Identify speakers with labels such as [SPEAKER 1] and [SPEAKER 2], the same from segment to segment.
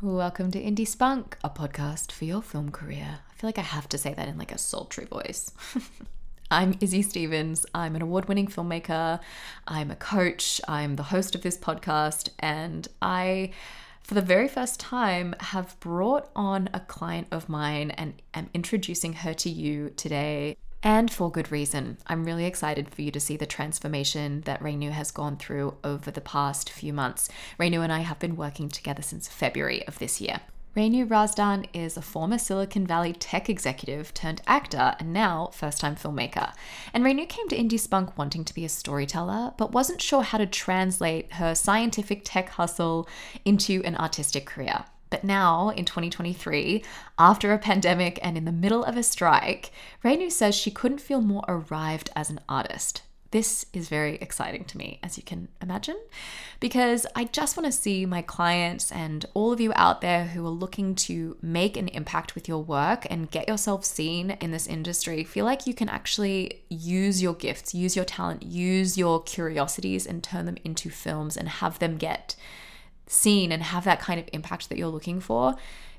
[SPEAKER 1] Welcome to Indie Spunk, a podcast for your film career. I feel like I have to say that in like a sultry voice. I'm Izzy Stevens. I'm an award winning filmmaker. I'm a coach. I'm the host of this podcast. And I, for the very first time, have brought on a client of mine and am introducing her to you today. And for good reason. I'm really excited for you to see the transformation that Renu has gone through over the past few months. Renu and I have been working together since February of this year. Renu Razdan is a former Silicon Valley tech executive turned actor and now first time filmmaker. And Renu came to Indie Spunk wanting to be a storyteller, but wasn't sure how to translate her scientific tech hustle into an artistic career. But now, in 2023, after a pandemic and in the middle of a strike, Renu says she couldn't feel more arrived as an artist. This is very exciting to me, as you can imagine, because I just want to see my clients and all of you out there who are looking to make an impact with your work and get yourself seen in this industry feel like you can actually use your gifts, use your talent, use your curiosities and turn them into films and have them get seen and have that kind of impact that you're looking for,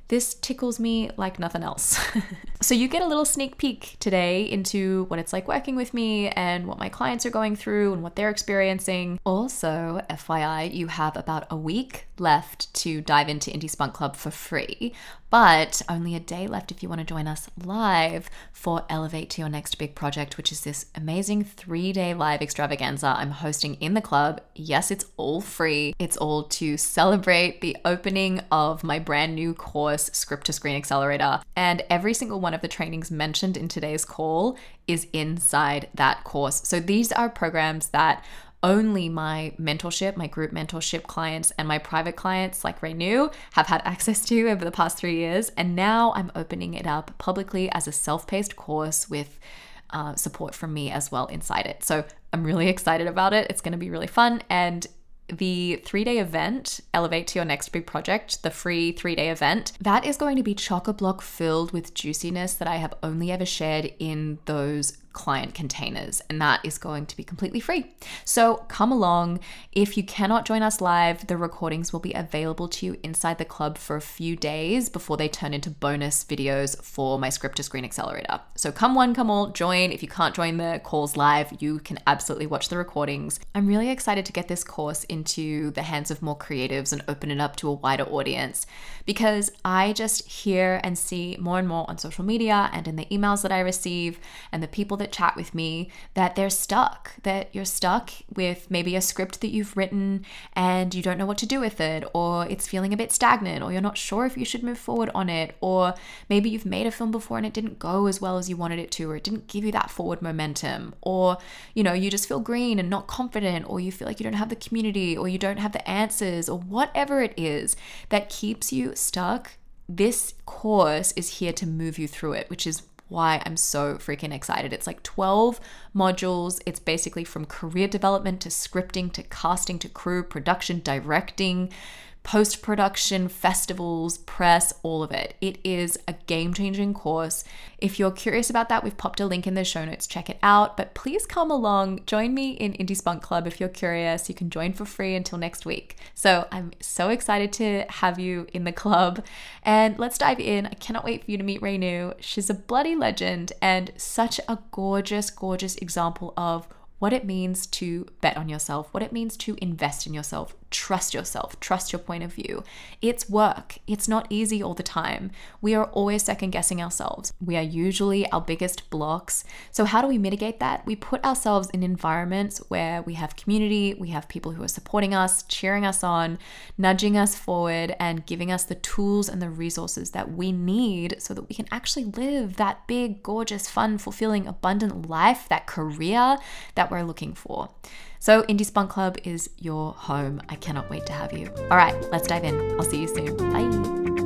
[SPEAKER 1] this tickles me like nothing else. so, you get a little sneak peek today into what it's like working with me and what my clients are going through and what they're experiencing. Also, FYI, you have about a week left to dive into Indie Spunk Club for free, but only a day left if you want to join us live for Elevate to Your Next Big Project, which is this amazing three day live extravaganza I'm hosting in the club. Yes, it's all free. It's all to celebrate the opening of my brand new course, Script to Screen Accelerator. And every single one of the trainings mentioned in today's call is inside that course. So these are programs that only my mentorship, my group mentorship clients, and my private clients like Renu have had access to over the past three years. And now I'm opening it up publicly as a self paced course with uh, support from me as well inside it. So I'm really excited about it. It's going to be really fun. And the three day event, Elevate to Your Next Big Project, the free three day event, that is going to be chock a block filled with juiciness that I have only ever shared in those client containers, and that is going to be completely free. So come along. If you cannot join us live, the recordings will be available to you inside the club for a few days before they turn into bonus videos for my script to screen accelerator. So come one, come all, join. If you can't join the calls live, you can absolutely watch the recordings. I'm really excited to get this course into the hands of more creatives and open it up to a wider audience because I just hear and see more and more on social media and in the emails that I receive and the people that chat with me that they're stuck, that you're stuck with maybe a script that you've written and you don't know what to do with it, or it's feeling a bit stagnant, or you're not sure if you should move forward on it, or maybe you've made a film before and it didn't go as well as you wanted it to, or it didn't give you that forward momentum, or you know, you just feel green and not confident, or you feel like you don't have the community, or you don't have the answers, or whatever it is that keeps you stuck this course is here to move you through it, which is why I'm so freaking excited. It's like 12 modules. It's basically from career development to scripting to casting to crew, production, directing, post production, festivals, press, all of it. It is a game changing course. If you're curious about that, we've popped a link in the show notes. Check it out. But please come along, join me in Indie Spunk Club if you're curious. You can join for free until next week. So I'm so excited to have you in the club. And let's dive in. I cannot wait for you to meet Renu. She's a bloody legend and such a gorgeous, gorgeous example of what it means to bet on yourself, what it means to invest in yourself, trust yourself, trust your point of view. It's work. It's not easy all the time. We are always second guessing ourselves. We are usually our biggest blocks. So, how do we mitigate that? We put ourselves in environments where we have community, we have people who are supporting us, cheering us on, nudging us forward, and giving us the tools and the resources that we need so that we can actually live that big, gorgeous, fun, fulfilling, abundant life, that career that we're looking for. So, Indie Spunk Club is your home. I cannot wait to have you. All right, let's dive in. I'll see you soon. Bye.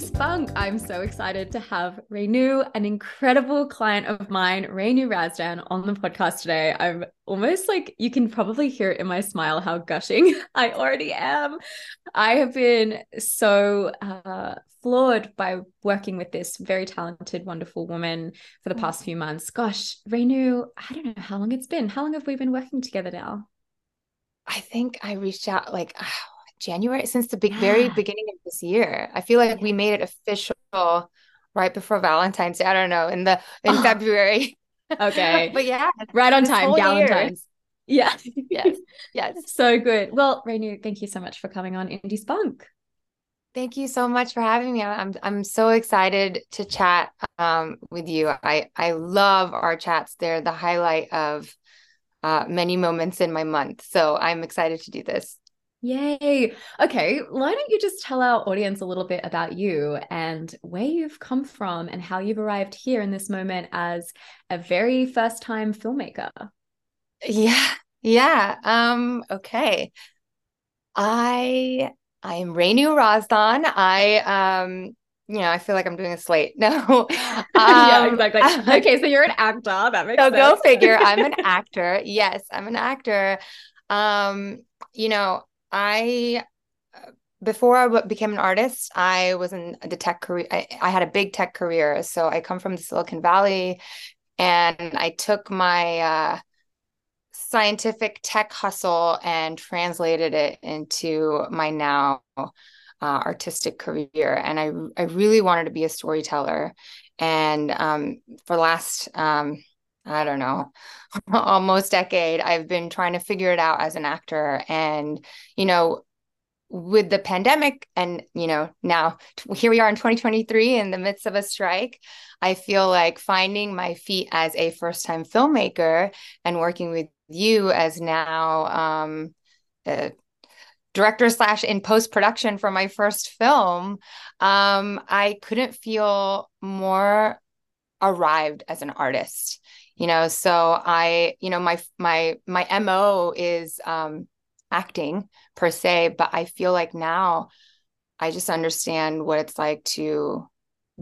[SPEAKER 1] Spunk. I'm so excited to have Renu, an incredible client of mine, Renu Razdan, on the podcast today. I'm almost like you can probably hear it in my smile how gushing I already am. I have been so uh, floored by working with this very talented, wonderful woman for the past few months. Gosh, Renu, I don't know how long it's been. How long have we been working together now?
[SPEAKER 2] I think I reached out like January since the big, yeah. very beginning of this year. I feel like yeah. we made it official right before Valentine's Day. I don't know in the in oh. February.
[SPEAKER 1] Okay,
[SPEAKER 2] but yeah,
[SPEAKER 1] right on time. Valentine's.
[SPEAKER 2] Yeah. yes. Yes.
[SPEAKER 1] so good. Well, Renu, thank you so much for coming on Indie Spunk.
[SPEAKER 2] Thank you so much for having me. I'm I'm so excited to chat um, with you. I I love our chats. They're the highlight of uh, many moments in my month. So I'm excited to do this.
[SPEAKER 1] Yay. Okay. Why don't you just tell our audience a little bit about you and where you've come from and how you've arrived here in this moment as a very first time filmmaker?
[SPEAKER 2] Yeah. Yeah. Um, okay. I I am Renu Razdan. I um you know, I feel like I'm doing a slate. No. Um,
[SPEAKER 1] yeah, exactly. Okay, so you're an actor. That makes
[SPEAKER 2] so
[SPEAKER 1] sense.
[SPEAKER 2] go figure. I'm an actor. Yes, I'm an actor. Um, you know, I before I became an artist, I was in the tech career. I, I had a big tech career. So I come from the Silicon Valley and I took my uh, scientific tech hustle and translated it into my now uh, artistic career. And I, I really wanted to be a storyteller. And um, for last, um, I don't know, almost decade, I've been trying to figure it out as an actor. And, you know, with the pandemic and, you know, now here we are in 2023 in the midst of a strike, I feel like finding my feet as a first time filmmaker and working with you as now um, director slash in post production for my first film, um, I couldn't feel more arrived as an artist you know so i you know my my my mo is um acting per se but i feel like now i just understand what it's like to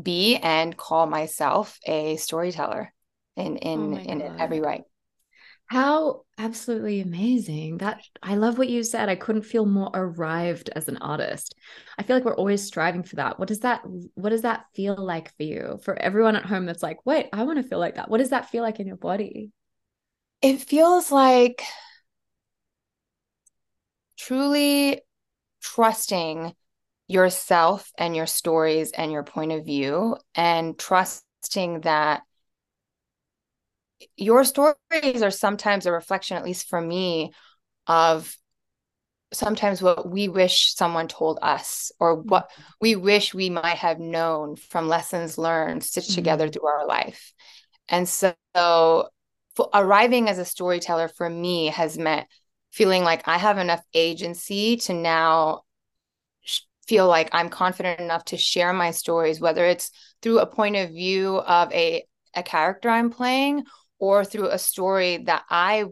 [SPEAKER 2] be and call myself a storyteller in in oh in every way.
[SPEAKER 1] How absolutely amazing. That I love what you said. I couldn't feel more arrived as an artist. I feel like we're always striving for that. What does that what does that feel like for you? For everyone at home that's like, "Wait, I want to feel like that." What does that feel like in your body?
[SPEAKER 2] It feels like truly trusting yourself and your stories and your point of view and trusting that your stories are sometimes a reflection, at least for me, of sometimes what we wish someone told us or what mm-hmm. we wish we might have known from lessons learned stitched mm-hmm. together through our life. And so, so arriving as a storyteller for me has meant feeling like I have enough agency to now feel like I'm confident enough to share my stories, whether it's through a point of view of a, a character I'm playing or through a story that I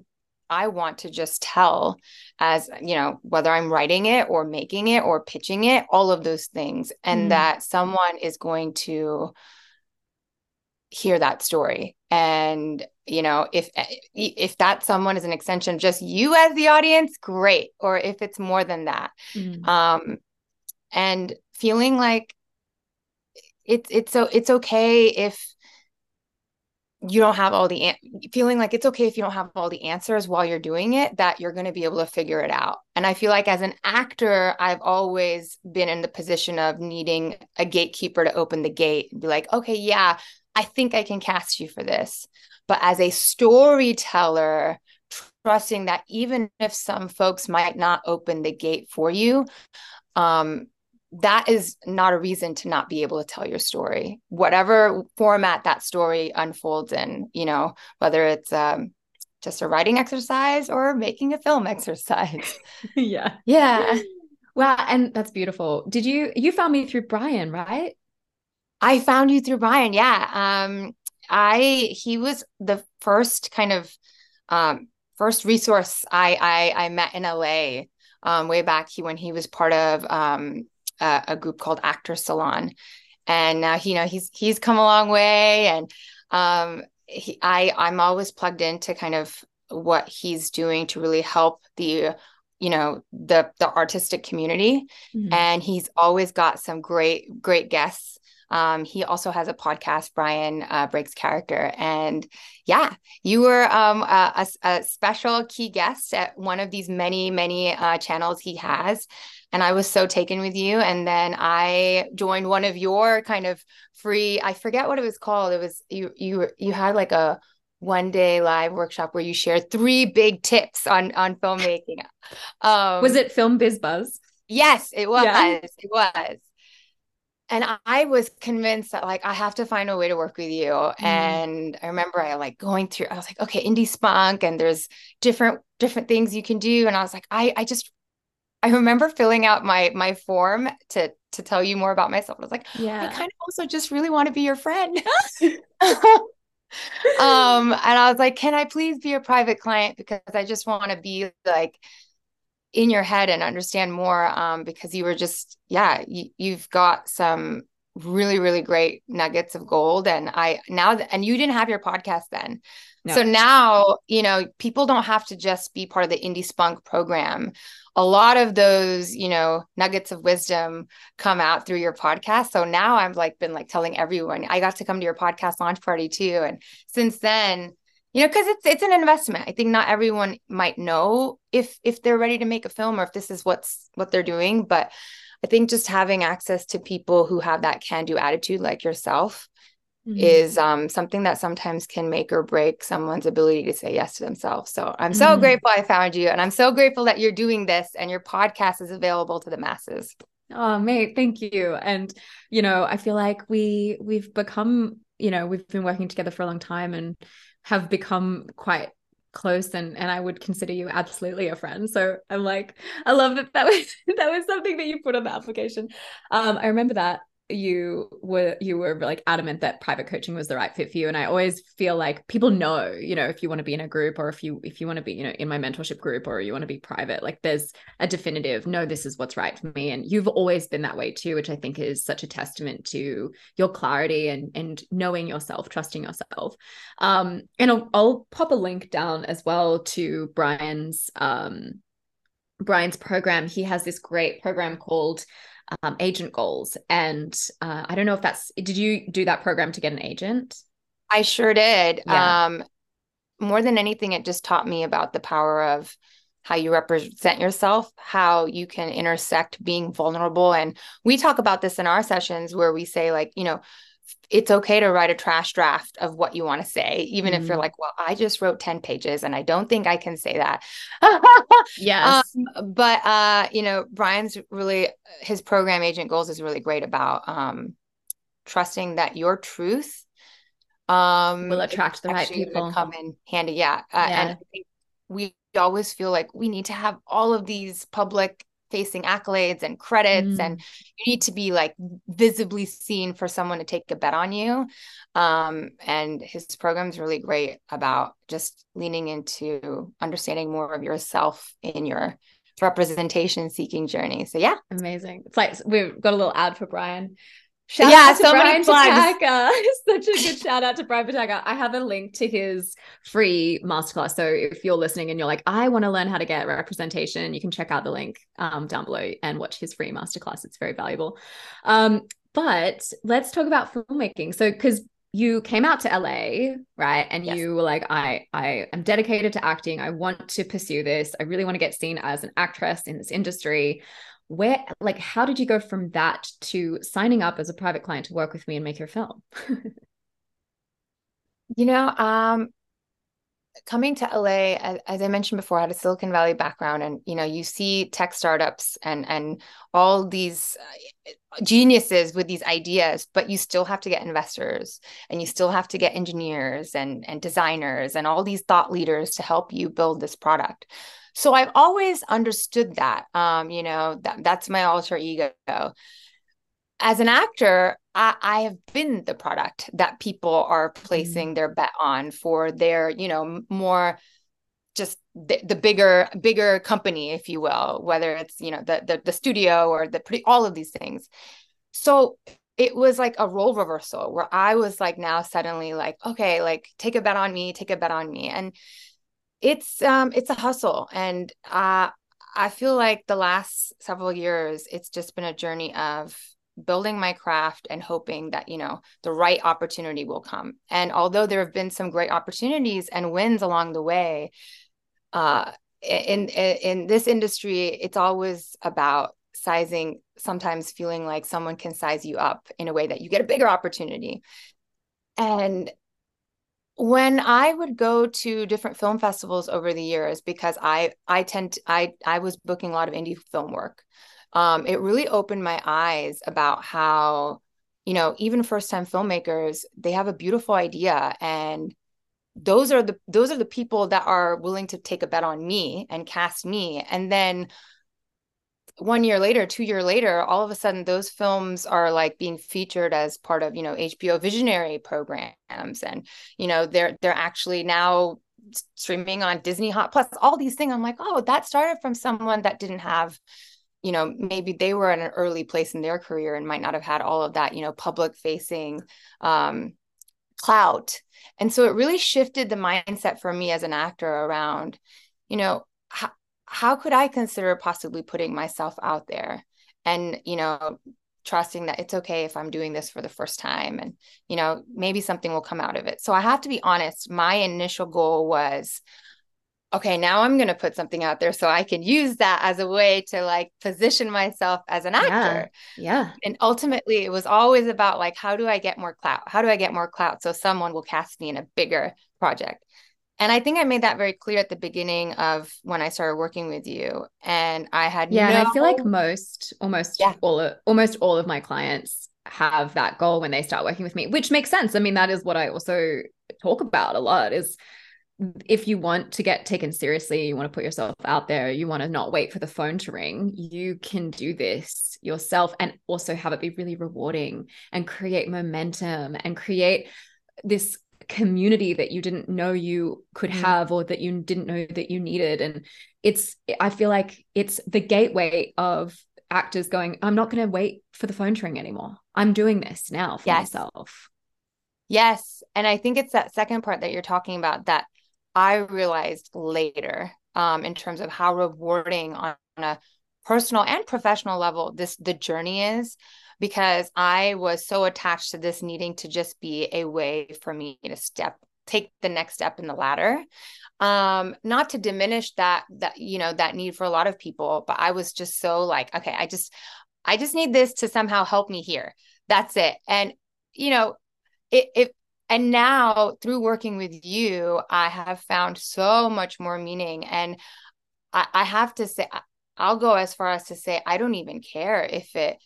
[SPEAKER 2] I want to just tell as you know whether I'm writing it or making it or pitching it all of those things and mm. that someone is going to hear that story and you know if if that someone is an extension of just you as the audience great or if it's more than that mm. um and feeling like it's it's so it's okay if you don't have all the an- feeling like it's okay if you don't have all the answers while you're doing it that you're going to be able to figure it out. And i feel like as an actor i've always been in the position of needing a gatekeeper to open the gate and be like okay yeah i think i can cast you for this. But as a storyteller trusting that even if some folks might not open the gate for you um that is not a reason to not be able to tell your story. Whatever format that story unfolds in you know whether it's um, just a writing exercise or making a film exercise.
[SPEAKER 1] Yeah.
[SPEAKER 2] Yeah.
[SPEAKER 1] Wow and that's beautiful. Did you you found me through brian right?
[SPEAKER 2] I found you through brian yeah. Um i he was the first kind of um first resource i i i met in la um, way back he, when he was part of um, a, a group called Actor Salon. and now you know he's he's come a long way and um he, I I'm always plugged into kind of what he's doing to really help the you know the the artistic community mm-hmm. and he's always got some great great guests um, he also has a podcast, Brian uh, Breaks Character. And yeah, you were um, a, a, special key guest at one of these many, many uh, channels he has. And I was so taken with you. And then I joined one of your kind of free, I forget what it was called. It was you, you, you had like a, one day live workshop where you shared three big tips on on filmmaking.
[SPEAKER 1] Um, was it Film Biz Buzz?
[SPEAKER 2] Yes, it was. Yeah. It was and I was convinced that like I have to find a way to work with you. Mm. And I remember I like going through, I was like, okay, indie spunk, and there's different different things you can do. And I was like, I I just I remember filling out my my form to to tell you more about myself. I was like, yeah, I kind of also just really want to be your friend. um, and I was like, can I please be a private client because I just want to be like in your head and understand more um, because you were just yeah you, you've got some really really great nuggets of gold. And i now th- and you didn't have your podcast then. No. so now you know people don't have to just be part of the indie spunk program. A lot of those you know nuggets of wisdom come out through your podcast. So now i've like been like telling everyone i got to come to your podcast launch party too. And since then you know because it's it's an investment i think not everyone might know if if they're ready to make a film or if this is what's what they're doing but i think just having access to people who have that can do attitude like yourself mm-hmm. is um, something that sometimes can make or break someone's ability to say yes to themselves so i'm so mm-hmm. grateful i found you and i'm so grateful that you're doing this and your podcast is available to the masses
[SPEAKER 1] oh mate thank you and you know i feel like we we've become you know we've been working together for a long time and have become quite close and and I would consider you absolutely a friend. So I'm like, I love that that was that was something that you put on the application. Um, I remember that you were you were like adamant that private coaching was the right fit for you. And i always feel like people know you know if you want to be in a group or if you if you want to be you know in my mentorship group or you want to be private like there's a definitive no this is what's right for me. And you've always been that way too which i think is such a testament to your clarity and and knowing yourself trusting yourself. Um and i'll, I'll pop a link down as well to brian's um brian's program. He has this great program called um, agent goals. And uh, I don't know if that's, did you do that program to get an agent?
[SPEAKER 2] I sure did. Yeah. Um, more than anything, it just taught me about the power of how you represent yourself, how you can intersect being vulnerable. And we talk about this in our sessions where we say, like, you know, it's okay to write a trash draft of what you want to say, even mm-hmm. if you're mm-hmm. like, well, I just wrote 10 pages and I don't think I can say that.
[SPEAKER 1] yes.
[SPEAKER 2] Um, but, uh, you know, Brian's really, his program Agent Goals is really great about um, trusting that your truth
[SPEAKER 1] um, will attract the right people.
[SPEAKER 2] Come in handy. Yeah. Uh, yeah. And we always feel like we need to have all of these public facing accolades and credits mm. and you need to be like visibly seen for someone to take a bet on you. Um, and his program is really great about just leaning into understanding more of yourself in your representation seeking journey. So yeah.
[SPEAKER 1] Amazing. It's like we've got a little ad for brian Shout yeah, out to so Brian Patacca. Such a good shout out to Brian Patacca. I have a link to his free masterclass. So if you're listening and you're like, I want to learn how to get representation, you can check out the link um, down below and watch his free masterclass. It's very valuable. Um, but let's talk about filmmaking. So because you came out to LA, right? And yes. you were like, I I am dedicated to acting. I want to pursue this. I really want to get seen as an actress in this industry where like how did you go from that to signing up as a private client to work with me and make your film?
[SPEAKER 2] You know um coming to LA as, I mentioned before I had a Silicon Valley background and you know you see tech startups and and all these uh, geniuses with these ideas but you still have to get investors and you still have to get engineers and and designers and all these thought leaders to help you build this product so I've always understood that. Um, you know, that, that's my alter ego. As an actor, I, I have been the product that people are placing mm-hmm. their bet on for their, you know, more just the, the, bigger bigger company if you will whether it's you know the the, the studio or the pretty all of these things so it was like a role reversal where I was like now suddenly like, okay, like take a bet on me, take a bet on me. And it's um it's a hustle. And uh I feel like the last several years, it's just been a journey of building my craft and hoping that you know the right opportunity will come and although there have been some great opportunities and wins along the way uh in in, in this industry it's always about sizing sometimes feeling like someone can size you up in a way that you get a bigger opportunity and when i would go to different film festivals over the years because i i tend to, i i was booking a lot of indie film work um, it really opened my eyes about how you know even first time filmmakers they have a beautiful idea and those are the those are the people that are willing to take a bet on me and cast me. And then one year later two year later all of a sudden those films are like being featured as part of you know hbo visionary programs. And you know they're they're actually now streaming on disney hot plus all these things. I'm like oh that started from someone that didn't have you know maybe they were at an early place in their career and might not have had all of that you know public facing um clout. And so it really shifted the mindset for me as an actor around you know how, how could i consider possibly putting myself out there and you know trusting that it's okay if i'm doing this for the first time and you know maybe something will come out of it so i have to be honest my initial goal was okay, now I'm going to put something out there so I can use that as a way to like position myself as an actor.
[SPEAKER 1] Yeah. yeah.
[SPEAKER 2] And ultimately, it was always about like, how do I get more clout? How do I get more clout so someone will cast me in a bigger project? And I think I made that very clear at the beginning of when I started working with you. And I had
[SPEAKER 1] yeah, no... and I feel like most, almost yeah. all, of, almost all of my clients have that goal when they start working with me, which makes sense. I mean, that is what I also talk about a lot. Is if you want to get taken seriously, you want to put yourself out there, you want to not wait for the phone to ring, you can do this yourself and also have it be really rewarding and create momentum and create this community that you didn't know you could mm. have or that you didn't know that you needed. And it's i feel like it's the gateway of actors going i'm not going to wait for the phone to ring anymore. I'm doing this now for yes. myself.
[SPEAKER 2] Yes. And i think it's that second part that you're talking about that I realized later um, in terms of how rewarding on a personal and professional level this the journey is because I was so attached to this needing to just be a way for me to step take the next step in the ladder. Um not to diminish that that you know that need for a lot of people but I was just so like okay I just I just need this to somehow help me here. That's it. And you know it, it and now through working with you i have found so much more meaning. And i, I have to say i'll go as far as to say i don't even care if it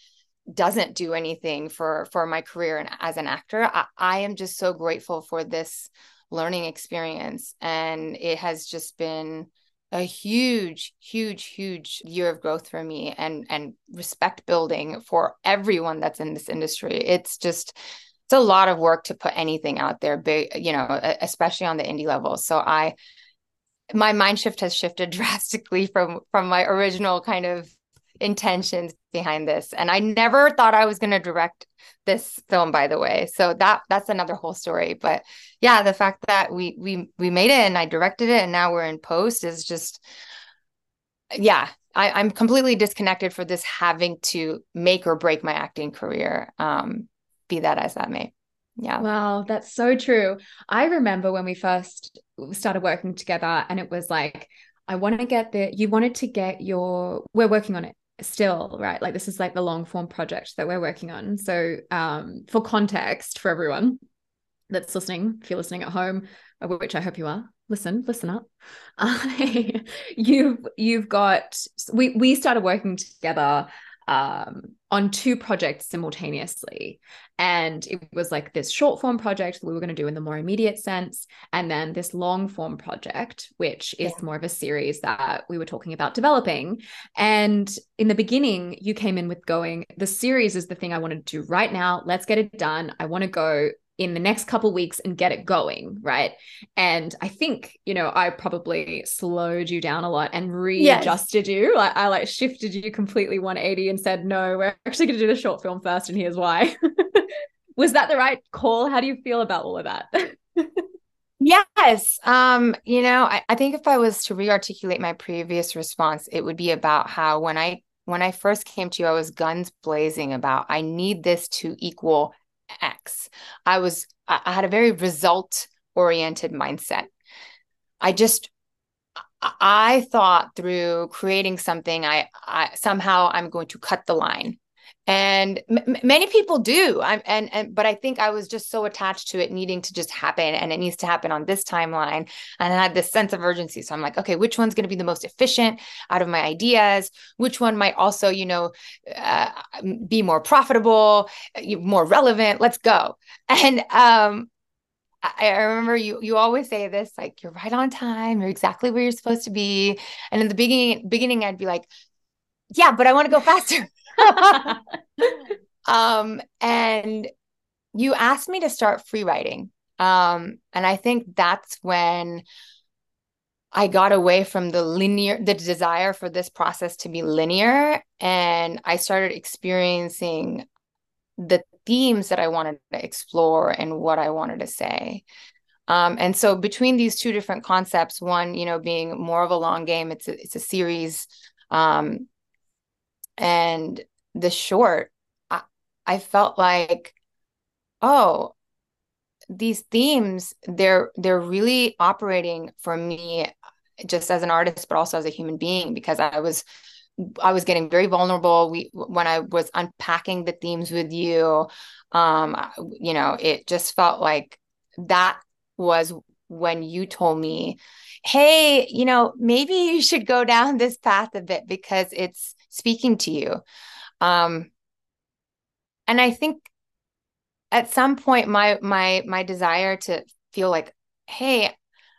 [SPEAKER 2] doesn't do anything for for my career and as an actor I, I am just so grateful for this learning experience. And it has just been a huge huge huge year of growth for me and and respect building for everyone that's in this industry. It's just it's a lot of work to put anything out there big you know especially on the indie level. So i my mind shift has shifted drastically from from my original kind of intentions behind this and i never thought i was going to direct this film by the way so that that's another whole story but yeah the fact that we we we made it and i directed it and now we're in post is just yeah I, i'm completely disconnected for this having to make or break my acting career um be that as that may. Yeah.
[SPEAKER 1] Wow, that's so true. I remember when we first started working together, and it was like, I want to get the, you wanted to get your, we're working on it still, right? Like, this is like the long form project that we're working on. So, um, for context for everyone that's listening, if you're listening at home, which I hope you are, listen, listen up. you've you've got we we started working together um, on two projects simultaneously. And it was like this short form project that we were going to do in the more immediate sense. And then this long form project, which is yeah. more of a series that we were talking about developing. And in the beginning, you came in with going, the series is the thing I want to do right now. Let's get it done. I want to go in the next couple weeks and get it going right? And i think you know i probably slowed you down a lot and readjusted yes. you. Like i like shifted you completely 180 and said no we're actually going to do the short film first and here's why. Was that the right call? How do you feel about all of that?
[SPEAKER 2] Yes. Um, you know, I, I think if I was to re-articulate my previous response, it would be about how when I when I first came to you, I was guns blazing about I need this to equal X. I was I had a very result oriented mindset. I just I thought through creating something I, I somehow I'm going to cut the line and m- many people do. I'm, and and but i think i was just so attached to it needing to just happen and it needs to happen on this timeline and i had this sense of urgency. So i'm like okay which one's going to be the most efficient out of my ideas? Which one might also you know uh, be more profitable more relevant? Let's go. And um I remember you you always say this like you're right on time. You're exactly where you're supposed to be. And in the beginning beginning I'd be like yeah but I want to go faster um, and you asked me to start free writing. Um, and I think that's when I got away from the linear, the desire for this process to be linear. And I started experiencing the themes that I wanted to explore and what I wanted to say. Um, and so between these two different concepts, one, you know, being more of a long game, it's a, it's a series um, and the short I, I felt like oh these themes they're they're really operating for me just as an artist but also as a human being because i was i was getting very vulnerable. We when i was unpacking the themes with you um you know it just felt like that was when you told me hey you know maybe you should go down this path a bit because it's speaking to you. Um and i think at some point my my my desire to feel like hey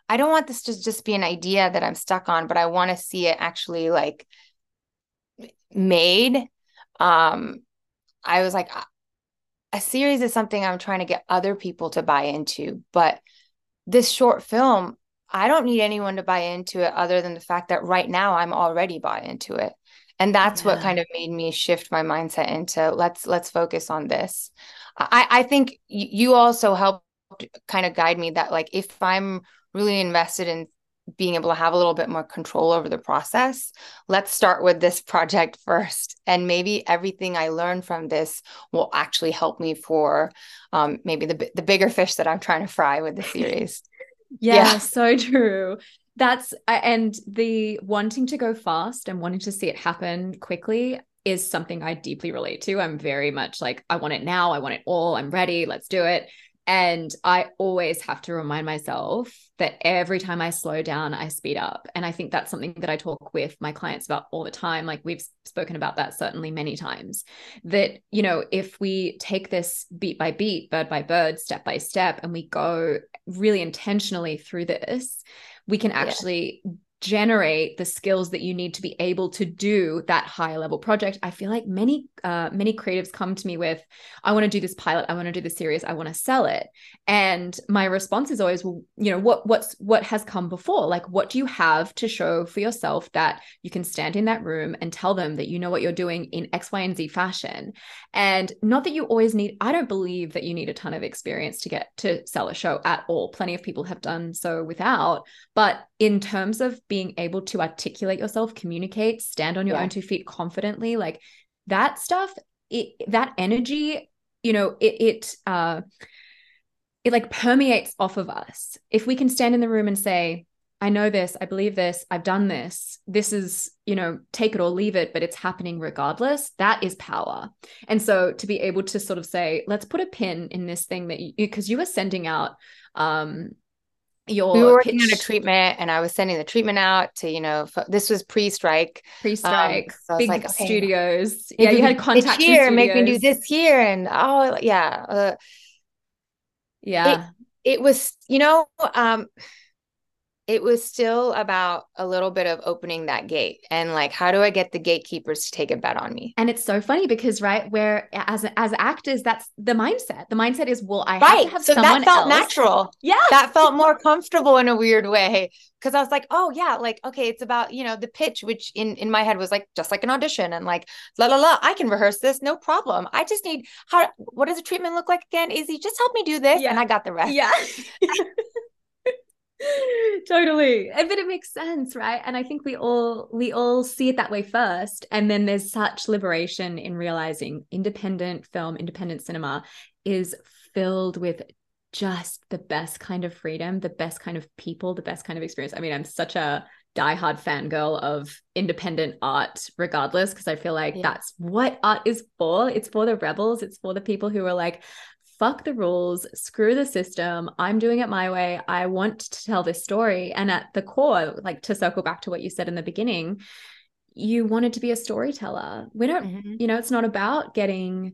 [SPEAKER 2] i don't want this to just be an idea that i'm stuck on but i want to see it actually like made. Um i was like a series is something i'm trying to get other people to buy into but this short film i don't need anyone to buy into it other than the fact that right now i'm already bought into it. And that's yeah. what kind of made me shift my mindset into let's let's focus on this. I i think you also helped kind of guide me that like if i'm really invested in being able to have a little bit more control over the process let's start with this project first. And maybe everything i learn from this will actually help me for um, maybe the, the bigger fish that i'm trying to fry with the series
[SPEAKER 1] yeah, yeah, so true that's and the wanting to go fast and wanting to see it happen quickly is something I deeply relate to. I'm very much like, I want it now. I want it all. I'm ready. Let's do it. And I always have to remind myself that every time I slow down, I speed up. And I think that's something that I talk with my clients about all the time. Like we've spoken about that certainly many times. That, you know, if we take this beat by beat, bird by bird, step by step, and we go really intentionally through this, we can actually yeah generate the skills that you need to be able to do that higher level project. I feel like many uh, many creatives come to me with i want to do this pilot i want to do this series i want to sell it. And my response is always well you know what what's what has come before? Like what do you have to show for yourself that you can stand in that room and tell them that you know what you're doing in x y and z fashion? And not that you always need i don't believe that you need a ton of experience to get to sell a show at all. Plenty of people have done so without but in terms of being able to articulate yourself, communicate, stand on your yeah. own two feet confidently, like that stuff, it, that energy, you know, it, it, uh, it like permeates off of us. If we can stand in the room and say, I know this, I believe this, I've done this. This is, you know, take it or leave it, but it's happening regardless. That is power. And so to be able to sort of say, let's put a pin in this thing that you, because you were sending out um
[SPEAKER 2] your we were working pitch. on a treatment and I was sending the treatment out to, you know, this was pre-strike.
[SPEAKER 1] Pre-strike. Um, so Big like, okay, studios. Yeah, you had contact
[SPEAKER 2] here, make me do this here. And oh yeah. Uh,
[SPEAKER 1] yeah.
[SPEAKER 2] It, it was, you know, um it was still about a little bit of opening that gate and like how do i get the gatekeepers to take a bet on me?
[SPEAKER 1] And it's so funny because right where as as actors that's the mindset. The mindset is well i
[SPEAKER 2] right.
[SPEAKER 1] have to have
[SPEAKER 2] so that felt
[SPEAKER 1] else.
[SPEAKER 2] natural.
[SPEAKER 1] Yeah.
[SPEAKER 2] That felt more comfortable in a weird way. Because i was like oh yeah like okay it's about you know the pitch which in in my head was like just like an audition and like la la la i can rehearse this no problem. I just need how what does the treatment look like again? Izzy just help me do this.
[SPEAKER 1] Yeah.
[SPEAKER 2] and i got the rest.
[SPEAKER 1] Yeah totally. And- but it makes sense right? And i think we all we all see it that way first and then there's such liberation in realizing independent film independent cinema is filled with just the best kind of freedom the best kind of people the best kind of experience. I mean i'm such a diehard fangirl of independent art regardless because i feel like
[SPEAKER 2] Yeah.
[SPEAKER 1] that's what art is for. It's for the rebels. It's for the people who are like fuck the rules, screw the system. I'm doing it my way. I want to tell this story. And at the core, like to circle back to what you said in the beginning, you wanted to be a storyteller. We don't,
[SPEAKER 2] Mhm.
[SPEAKER 1] you know, it's not about getting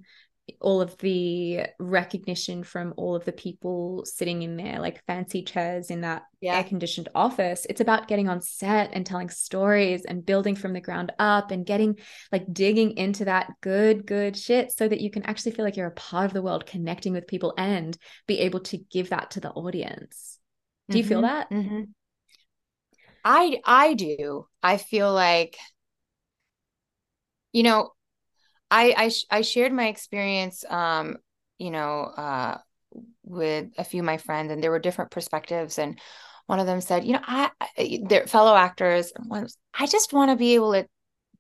[SPEAKER 1] all of the recognition from all of the people sitting in there, like fancy chairs in that
[SPEAKER 2] Yeah.
[SPEAKER 1] air conditioned office. It's about getting on set and telling stories and building from the ground up and getting like digging into that good, good shit so that you can actually feel like you're a part of the world, connecting with people and be able to give that to the audience. Do you feel
[SPEAKER 2] Mhm.
[SPEAKER 1] that?
[SPEAKER 2] Mhm. I I do. I feel like you know, I I sh- I shared my experience um, you know, uh with a few of my friends and there were different perspectives and one of them said, you know, I, I their fellow actors, was, I just want to be able to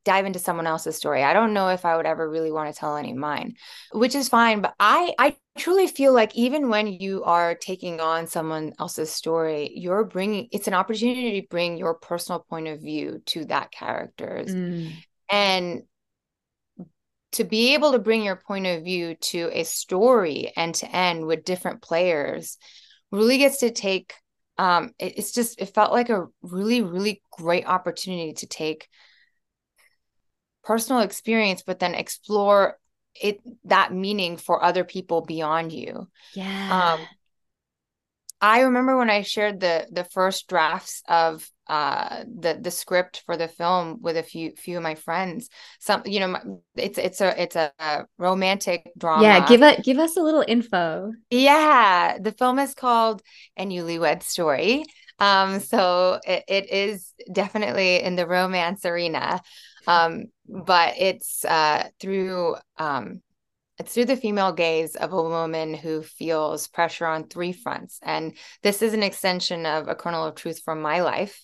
[SPEAKER 2] dive into someone else's story. I don't know if I would ever really want to tell any of mine, which is fine, but I I truly feel like even when you are taking on someone else's story, you're bringing it's an opportunity to bring your personal point of view to that character's
[SPEAKER 1] Mm.
[SPEAKER 2] and to be able to bring your point of view to a story end to end with different players really gets to take um it- it's just it felt like a really really great opportunity to take personal experience but then explore it that meaning for other people beyond you
[SPEAKER 1] Yeah.
[SPEAKER 2] um I remember when I shared the the first drafts of uh the the script for the film with a few few of my friends. Some you know it's it's a it's a, romantic drama.
[SPEAKER 1] yeah, give it give us a little info.
[SPEAKER 2] Yeah, the film is called A Newlywed Story. Um, so it, it is definitely in the romance arena. Um, but it's uh through um it's through the female gaze of a woman who feels pressure on three fronts. And this is an extension of a kernel of truth from my life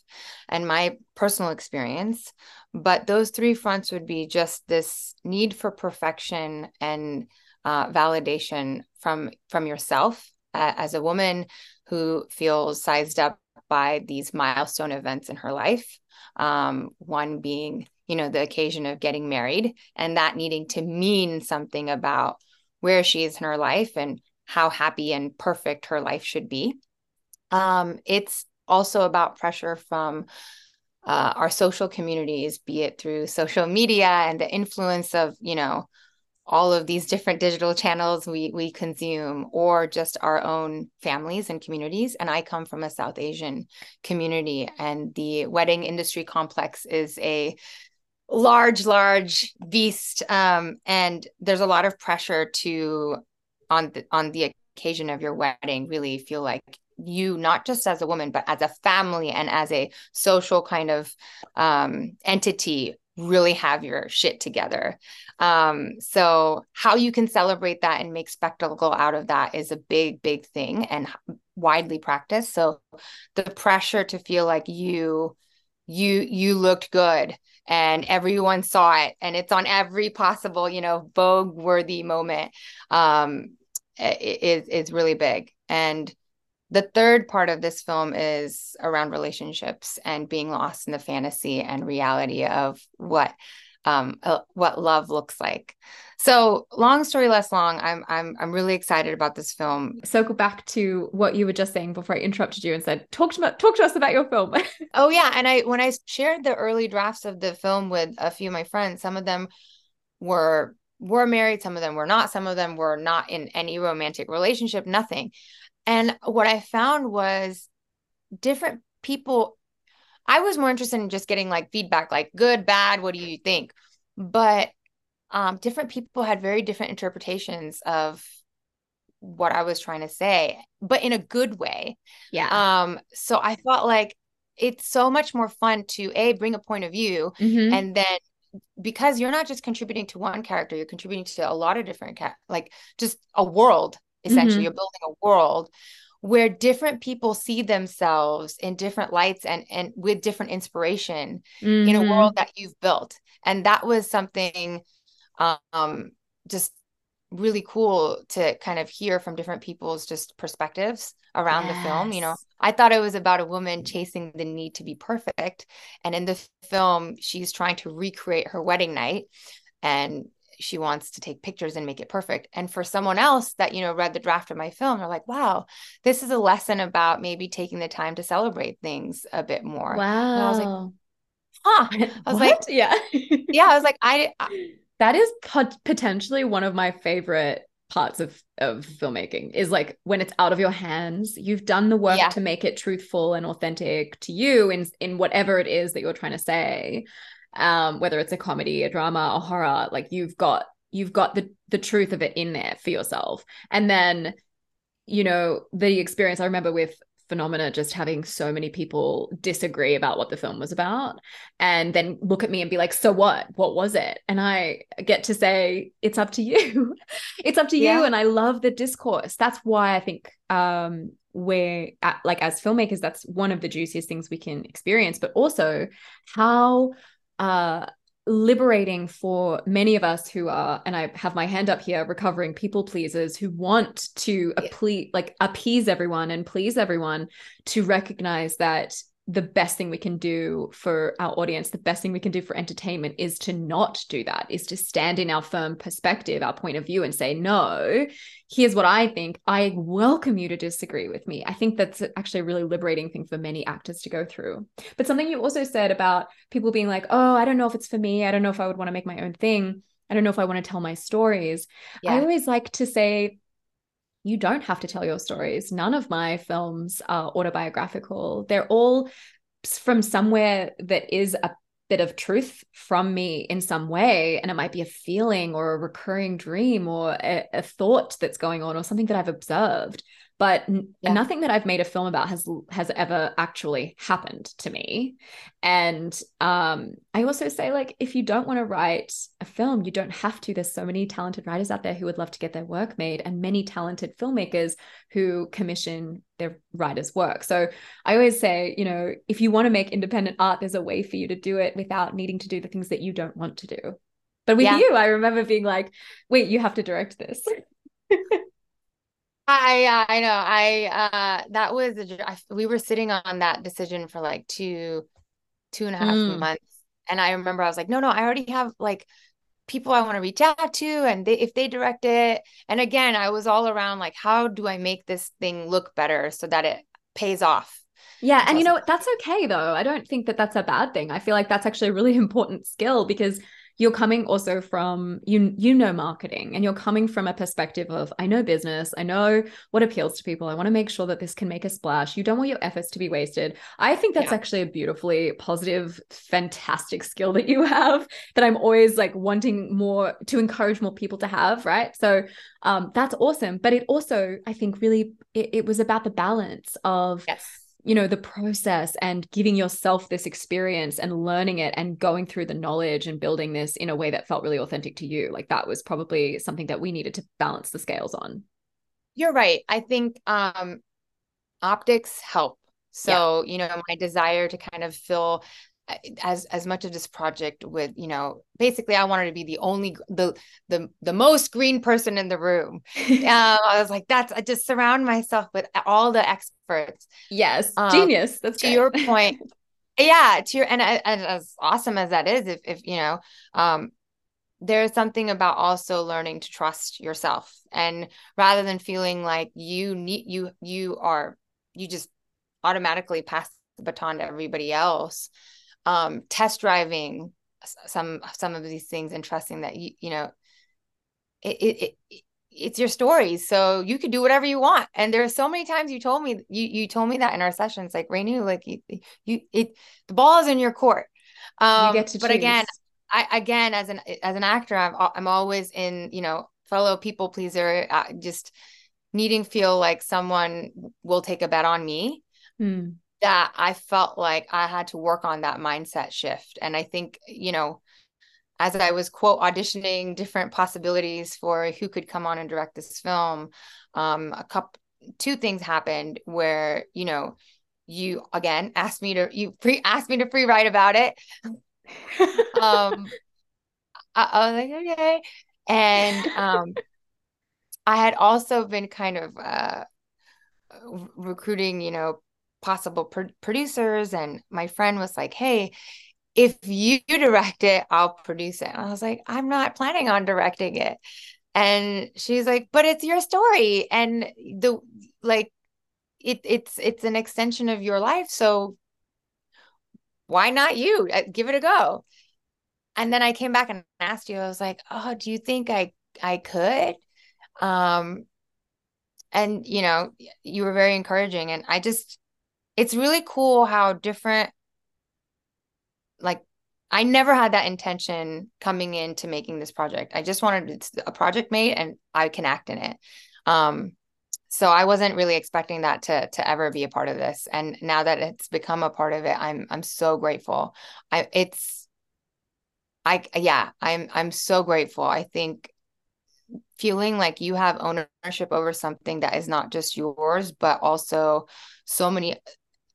[SPEAKER 2] and my personal experience. But those three fronts would be just this need for perfection and uh, validation from from yourself uh, as a woman who feels sized up by these milestone events in her life. Um, one being you know, the occasion of getting married and that needing to mean something about where she is in her life and how happy and perfect her life should be. Um, it's also about pressure from uh, our social communities, be it through social media and the influence of, you know, all of these different digital channels we we consume or just our own families and communities. And i come from a south asian community and the wedding industry complex is a large large beast. Um, and there's a lot of pressure to on the on the occasion of your wedding really feel like you not just as a woman but as a family and as a social kind of um, entity really have your shit together. Um, so how you can celebrate that and make spectacle out of that is a big big thing and widely practiced. So the pressure to feel like you you you looked good and everyone saw it and it's on every possible you know vogue worthy moment um is is really big. And the third part of this film is around relationships and being lost in the fantasy and reality of what um uh, what love looks like. So long story less long i'm i'm i'm really excited about this film.
[SPEAKER 1] Circle back to what you were just saying before I interrupted you and said, talk to, talk to us about your film.
[SPEAKER 2] oh yeah and i when i shared the early drafts of the film with a few of my friends some of them were were married some of them were not some of them were not in any romantic relationship nothing and what i found was different people I was more interested in just getting like feedback, like good, bad, what do you think? But um, different people had very different interpretations of what I was trying to say, but in a good way.
[SPEAKER 1] Yeah.
[SPEAKER 2] Um, so I felt like it's so much more fun to a bring a point of view
[SPEAKER 1] Mhm.
[SPEAKER 2] and then because you're not just contributing to one character, you're contributing to a lot of different ca- like just a world essentially.
[SPEAKER 1] Mhm.
[SPEAKER 2] You're building a world where different people see themselves in different lights and and with different inspiration in a
[SPEAKER 1] Mhm.
[SPEAKER 2] world that you've built. And that was something um just really cool to kind of hear from different people's just perspectives around the film you know i thought it was about a woman chasing the need to be perfect and in the film she's trying to recreate her wedding night and she wants to take pictures and make it perfect and for someone else that you know read the draft of my film they're like wow this is a lesson about maybe taking the time to celebrate things a bit more and i was like
[SPEAKER 1] Wow.
[SPEAKER 2] huh I was like-
[SPEAKER 1] yeah.
[SPEAKER 2] yeah i was like i, I
[SPEAKER 1] That is pot- potentially one of my favorite parts of of filmmaking is like when it's out of your hands you've done the work
[SPEAKER 2] Yeah.
[SPEAKER 1] to make it truthful and authentic to you in in whatever it is that you're trying to say um whether it's a comedy a drama a horror like you've got you've got the the truth of it in there for yourself. And then you know the experience i remember with phenomena just having so many people disagree about what the film was about and then look at me and be like so what? What was it? And i get to say it's up to you. It's up to
[SPEAKER 2] Yeah.
[SPEAKER 1] you and i love the discourse. That's why i think um we're at, like as filmmakers that's one of the juiciest things we can experience but also how uh liberating for many of us who are and i have my hand up here recovering people pleasers who want to
[SPEAKER 2] Yeah.
[SPEAKER 1] appease like appease everyone and please everyone to recognize that the best thing we can do for our audience the best thing we can do for entertainment is to not do that is to stand in our firm perspective our point of view and say no here's what i think i welcome you to disagree with me i think that's actually a really liberating thing for many actors to go through but something you also said about people being like, oh, I don't know if it's for me. I don't know if I would want to make my own thing. I don't know if I want to tell my stories. I always like to say, you don't have to tell your stories. None of my films are autobiographical. They're all from somewhere that is a bit of truth from me in some way. And it might be a feeling or a recurring dream or a, a thought that's going on or something that I've observed. But
[SPEAKER 2] Yeah.
[SPEAKER 1] nothing that I've made a film about has has ever actually happened to me. And um, I also say, like, if you don't want to write a film, you don't have to. There's so many talented writers out there who would love to get their work made, and many talented filmmakers who commission their writers' work. So I always say, you know, if you want to make independent art, there's a way for you to do it without needing to do the things that you don't want to do. But with
[SPEAKER 2] Yeah.
[SPEAKER 1] you, I remember being like, wait, you have to direct this.
[SPEAKER 2] I I know I uh that was a, we were sitting on that decision for like two two and a half
[SPEAKER 1] Mm.
[SPEAKER 2] months and I remember I was like no no I already have like people I want to reach out to and they, if they direct it and again I was all around like how do I make this thing look better so that it pays off
[SPEAKER 1] Yeah, and you know? That's okay though. I don't think that that's a bad thing. I feel like that's actually a really important skill because you're coming also from you you know marketing and you're coming from a perspective of I know business, I know what appeals to people. I want to make sure that this can make a splash. You don't want your efforts to be wasted. I think that's
[SPEAKER 2] Yeah.
[SPEAKER 1] actually a beautifully positive, fantastic skill that you have that I'm always like wanting more to encourage more people to have, right? So um that's awesome. But it also, I think, really it, it was about the balance of
[SPEAKER 2] yes
[SPEAKER 1] you know the process and giving yourself this experience and learning it and going through the knowledge and building this in a way that felt really authentic to you like that was probably something that we needed to balance the scales on
[SPEAKER 2] You're right. I think um optics help. So, you know, my desire to kind of fill as as much of this project with, you know, basically I wanted to be the only the the the most green person in the room. Um, I was like, that's I just surround myself with all the experts.
[SPEAKER 1] yes
[SPEAKER 2] Um,
[SPEAKER 1] genius that's
[SPEAKER 2] to
[SPEAKER 1] great.
[SPEAKER 2] your point, yeah, to your and, and as awesome as that is, if if you know, um, there's something about also learning to trust yourself and rather than feeling like you need you you are you just automatically pass the baton to everybody else um test driving some some of these things and trusting that you you know it it, it it's your story. So you could do whatever you want. And there are so many times you told me you you told me that in our sessions like Renu like you, you it the ball is in your court. Um you get to but again I again as an as an actor I'm I'm always in you know fellow people pleaser uh, just needing feel like someone will take a bet on me. Mm. That I felt like I had to work on that mindset shift and I think you know as I was quote auditioning different possibilities for who could come on and direct this film, um, a couple two things happened where you know you again asked me to you pre asked me to free write about it. um, I, I, was like okay, and um, I had also been kind of uh, recruiting, you know, possible pro- producers, and my friend was like, hey if you direct it, I'll produce it. And I was like, I'm not planning on directing it. And she's like, but it's your story. And the like it it's it's an extension of your life. So why not you? Uh, give it a go. And then I came back and asked you, I was like, oh, do you think I I could? Um and you know, you were very encouraging. And I just it's really cool how different like I never had that intention coming into making this project. I just wanted a project made and I can act in it. Um, so I wasn't really expecting that to to ever be a part of this. And now that it's become a part of it, I'm I'm so grateful. I it's I yeah, I'm I'm so grateful. I think feeling like you have ownership over something that is not just yours, but also so many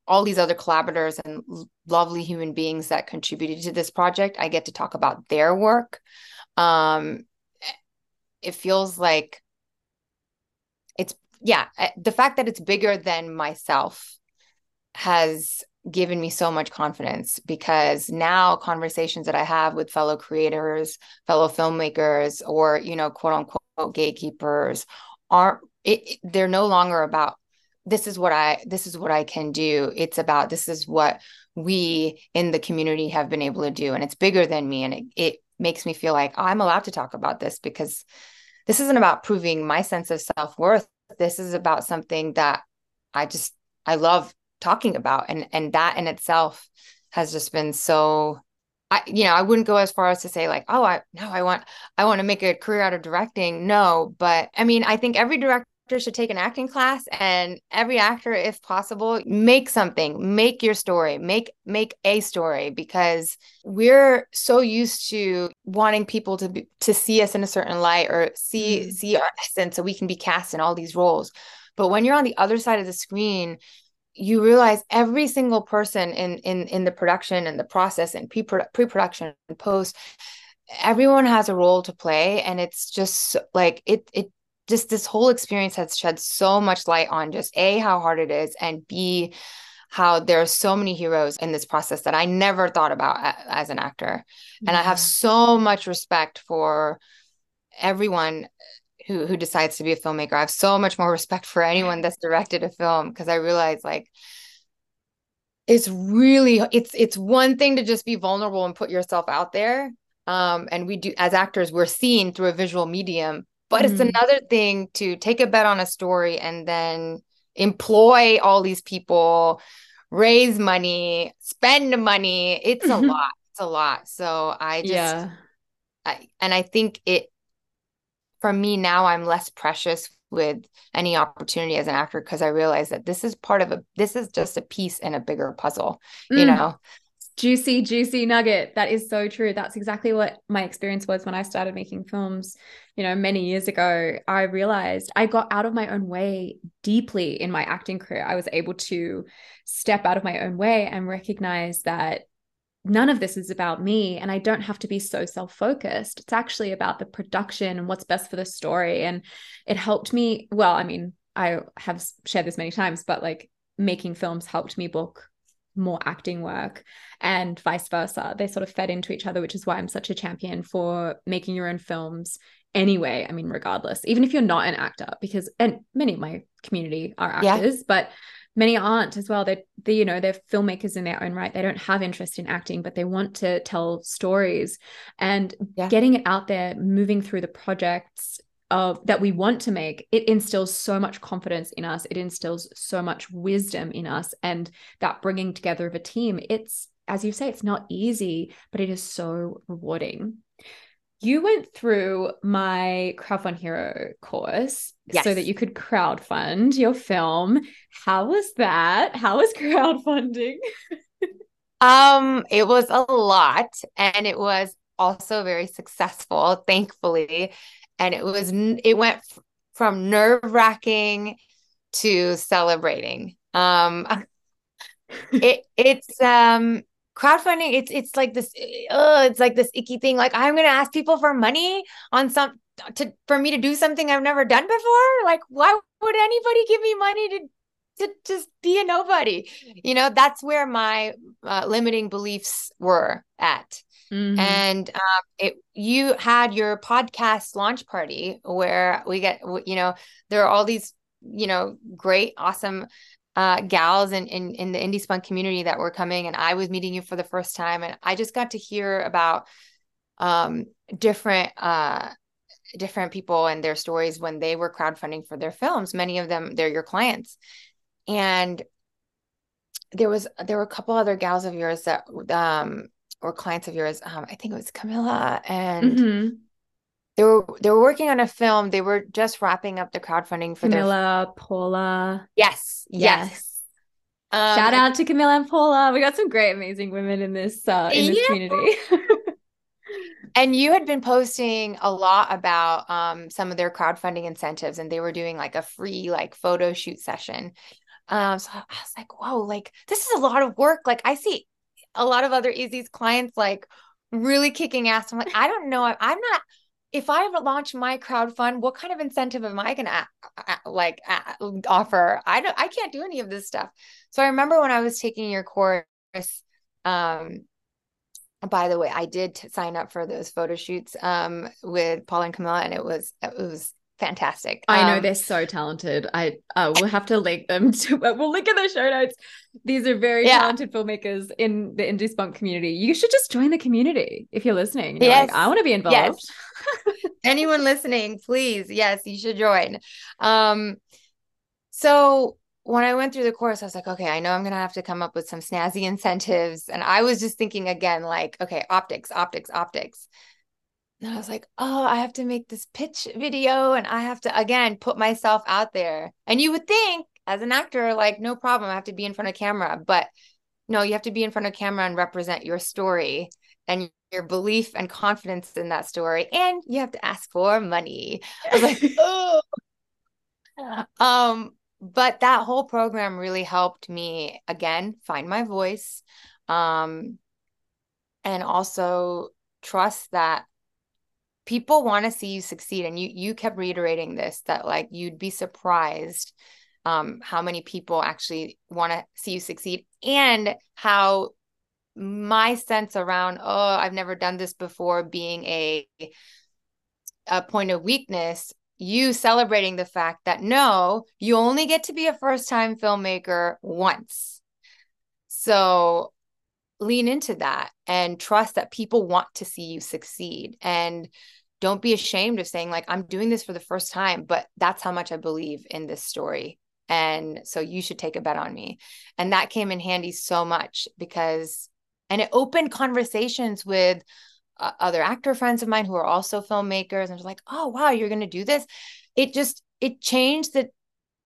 [SPEAKER 2] all these other collaborators and lovely human beings that contributed to this project. I get to talk about their work. Um, it feels like it's, yeah, eh, the fact that it's bigger than myself has given me so much confidence because now conversations that I have with fellow creators, fellow filmmakers, or, you know, quote unquote gatekeepers aren't, it, they're no longer about this is what i this is what i can do it's about this is what we in the community have been able to do and it's bigger than me and it, it makes me feel like i'm allowed to talk about this because this isn't about proving my sense of self-worth this is about something that i just i love talking about and and that in itself has just been so I, you know, I wouldn't go as far as to say like, oh, I no, I want, I want to make a career out of directing. No, but I mean, I think every director should take an acting class and every actor if possible make something make your story make make a story because we're so used to wanting people to be, to see us in a certain light or see mm-hmm. see our essence so we can be cast in all these roles but when you're on the other side of the screen you realize every single person in in in the production and the process and pre pre-production and post everyone has a role to play and it's just like it it just this whole experience has shed so much light on just a how hard it is and b how there are so many heroes in this process that I never thought about as an actor. Yeah. And I have so much respect for everyone who who decides to be a filmmaker. I have so much more respect for anyone that's directed a film because I realize like it's really it's it's one thing to just be vulnerable and put yourself out there. Um, and we do as actors, we're seen through a visual medium, but mm-hmm. it's another thing to take a bet on a story and then employ all these people, raise money, spend money. It's a lot. It's a lot. So I just, yeah. I, and I think it, for me now, I'm less precious with any opportunity as an actor because I realize that this is part of a, this is just a piece in a bigger puzzle, mm. you know?
[SPEAKER 1] Juicy, juicy nugget. That is so true. That's exactly what my experience was when I started making films, you know, many years ago. I realized I got out of my own way deeply in my acting career. I was able to step out of my own way and recognize that none of this is about me and I don't have to be so self-focused. It's actually about the production and what's best for the story and it helped me well, I mean, I have shared this many times, but like making films helped me book more acting work and vice versa. They sort of fed into each other, which is why I'm such a champion for making your own films anyway. I mean, regardless, even if you're not an actor, because, and many of my community are actors, yeah. but many aren't as well. They, they, you know, they're filmmakers in their own right. They don't have interest in acting, but they want to tell stories and yeah. getting it out there, moving through the projects of that we want to make, it instills so much confidence in us. It instills so much wisdom in us. And that bringing together of a team, it's, as you say, it's not easy, but it is so rewarding. You went through my crowdfund hero course yes. so that you could crowdfund your film. How was that? How was crowdfunding?
[SPEAKER 2] um, it was a lot and it was also very successful, thankfully. And it was it went from nerve-wracking to celebrating. Um it it's um crowdfunding it's it's like this uh, it's like this icky thing. Like i'm gonna ask people for money on some to for me to do something i've never done before. Like why would anybody give me money to to just be a nobody? You know that's where my uh, limiting beliefs were at mm-hmm. and um, it you had your podcast launch party where we get you know there are all these you know great awesome uh, gals in, in in the indie spunk community that were coming, and I was meeting you for the first time, and I just got to hear about um, different uh, different people and their stories when they were crowdfunding for their films. Many of them, they're your clients, and there was there were a couple other gals of yours that um or clients of yours. Um, I think it was Camilla and. Mm-hmm they were they were working on a film. They were just wrapping up the crowdfunding for
[SPEAKER 1] Camilla, their... Paula.
[SPEAKER 2] Yes, yes. yes.
[SPEAKER 1] Um, Shout out to Camilla and Paula. We got some great, amazing women in this uh, in this yeah. community.
[SPEAKER 2] and you had been posting a lot about um, some of their crowdfunding incentives, and they were doing like a free like photo shoot session. Um, so I was like, whoa, like this is a lot of work. Like I see a lot of other Izzy's clients like really kicking ass. I'm like, I don't know. I'm not if I launch my crowd fund, what kind of incentive am I going to like offer? I don't, I can't do any of this stuff. So I remember when I was taking your course, um, by the way, I did sign up for those photo shoots um, with Paul and Camilla, and it was it was fantastic.
[SPEAKER 1] I know um, they're so talented. I uh, we'll have to link them to. We'll link in the show notes. These are very yeah. talented filmmakers in the indie spunk community. You should just join the community if you're listening. You're yes, like, I want to be involved.
[SPEAKER 2] Yes. Anyone listening, please, yes, you should join. Um, so when I went through the course, I was like, okay, I know I'm gonna have to come up with some snazzy incentives, and I was just thinking again, like, okay, optics, optics, optics. And I was like, oh, I have to make this pitch video and I have to, again, put myself out there. And you would think as an actor, like, no problem, I have to be in front of camera. But no, you have to be in front of camera and represent your story and your belief and confidence in that story. And you have to ask for money. I was like, oh. Um, but that whole program really helped me again find my voice. Um, and also trust that people want to see you succeed and you you kept reiterating this that like you'd be surprised um how many people actually want to see you succeed and how my sense around oh I've never done this before being a a point of weakness you celebrating the fact that no you only get to be a first time filmmaker once. So lean into that and trust that people want to see you succeed. And don't be ashamed of saying like i'm doing this for the first time but that's how much i believe in this story. And so you should take a bet on me. And that came in handy so much because and it opened conversations with uh, other actor friends of mine who are also filmmakers. And was like oh wow you're going to do this? It just it changed that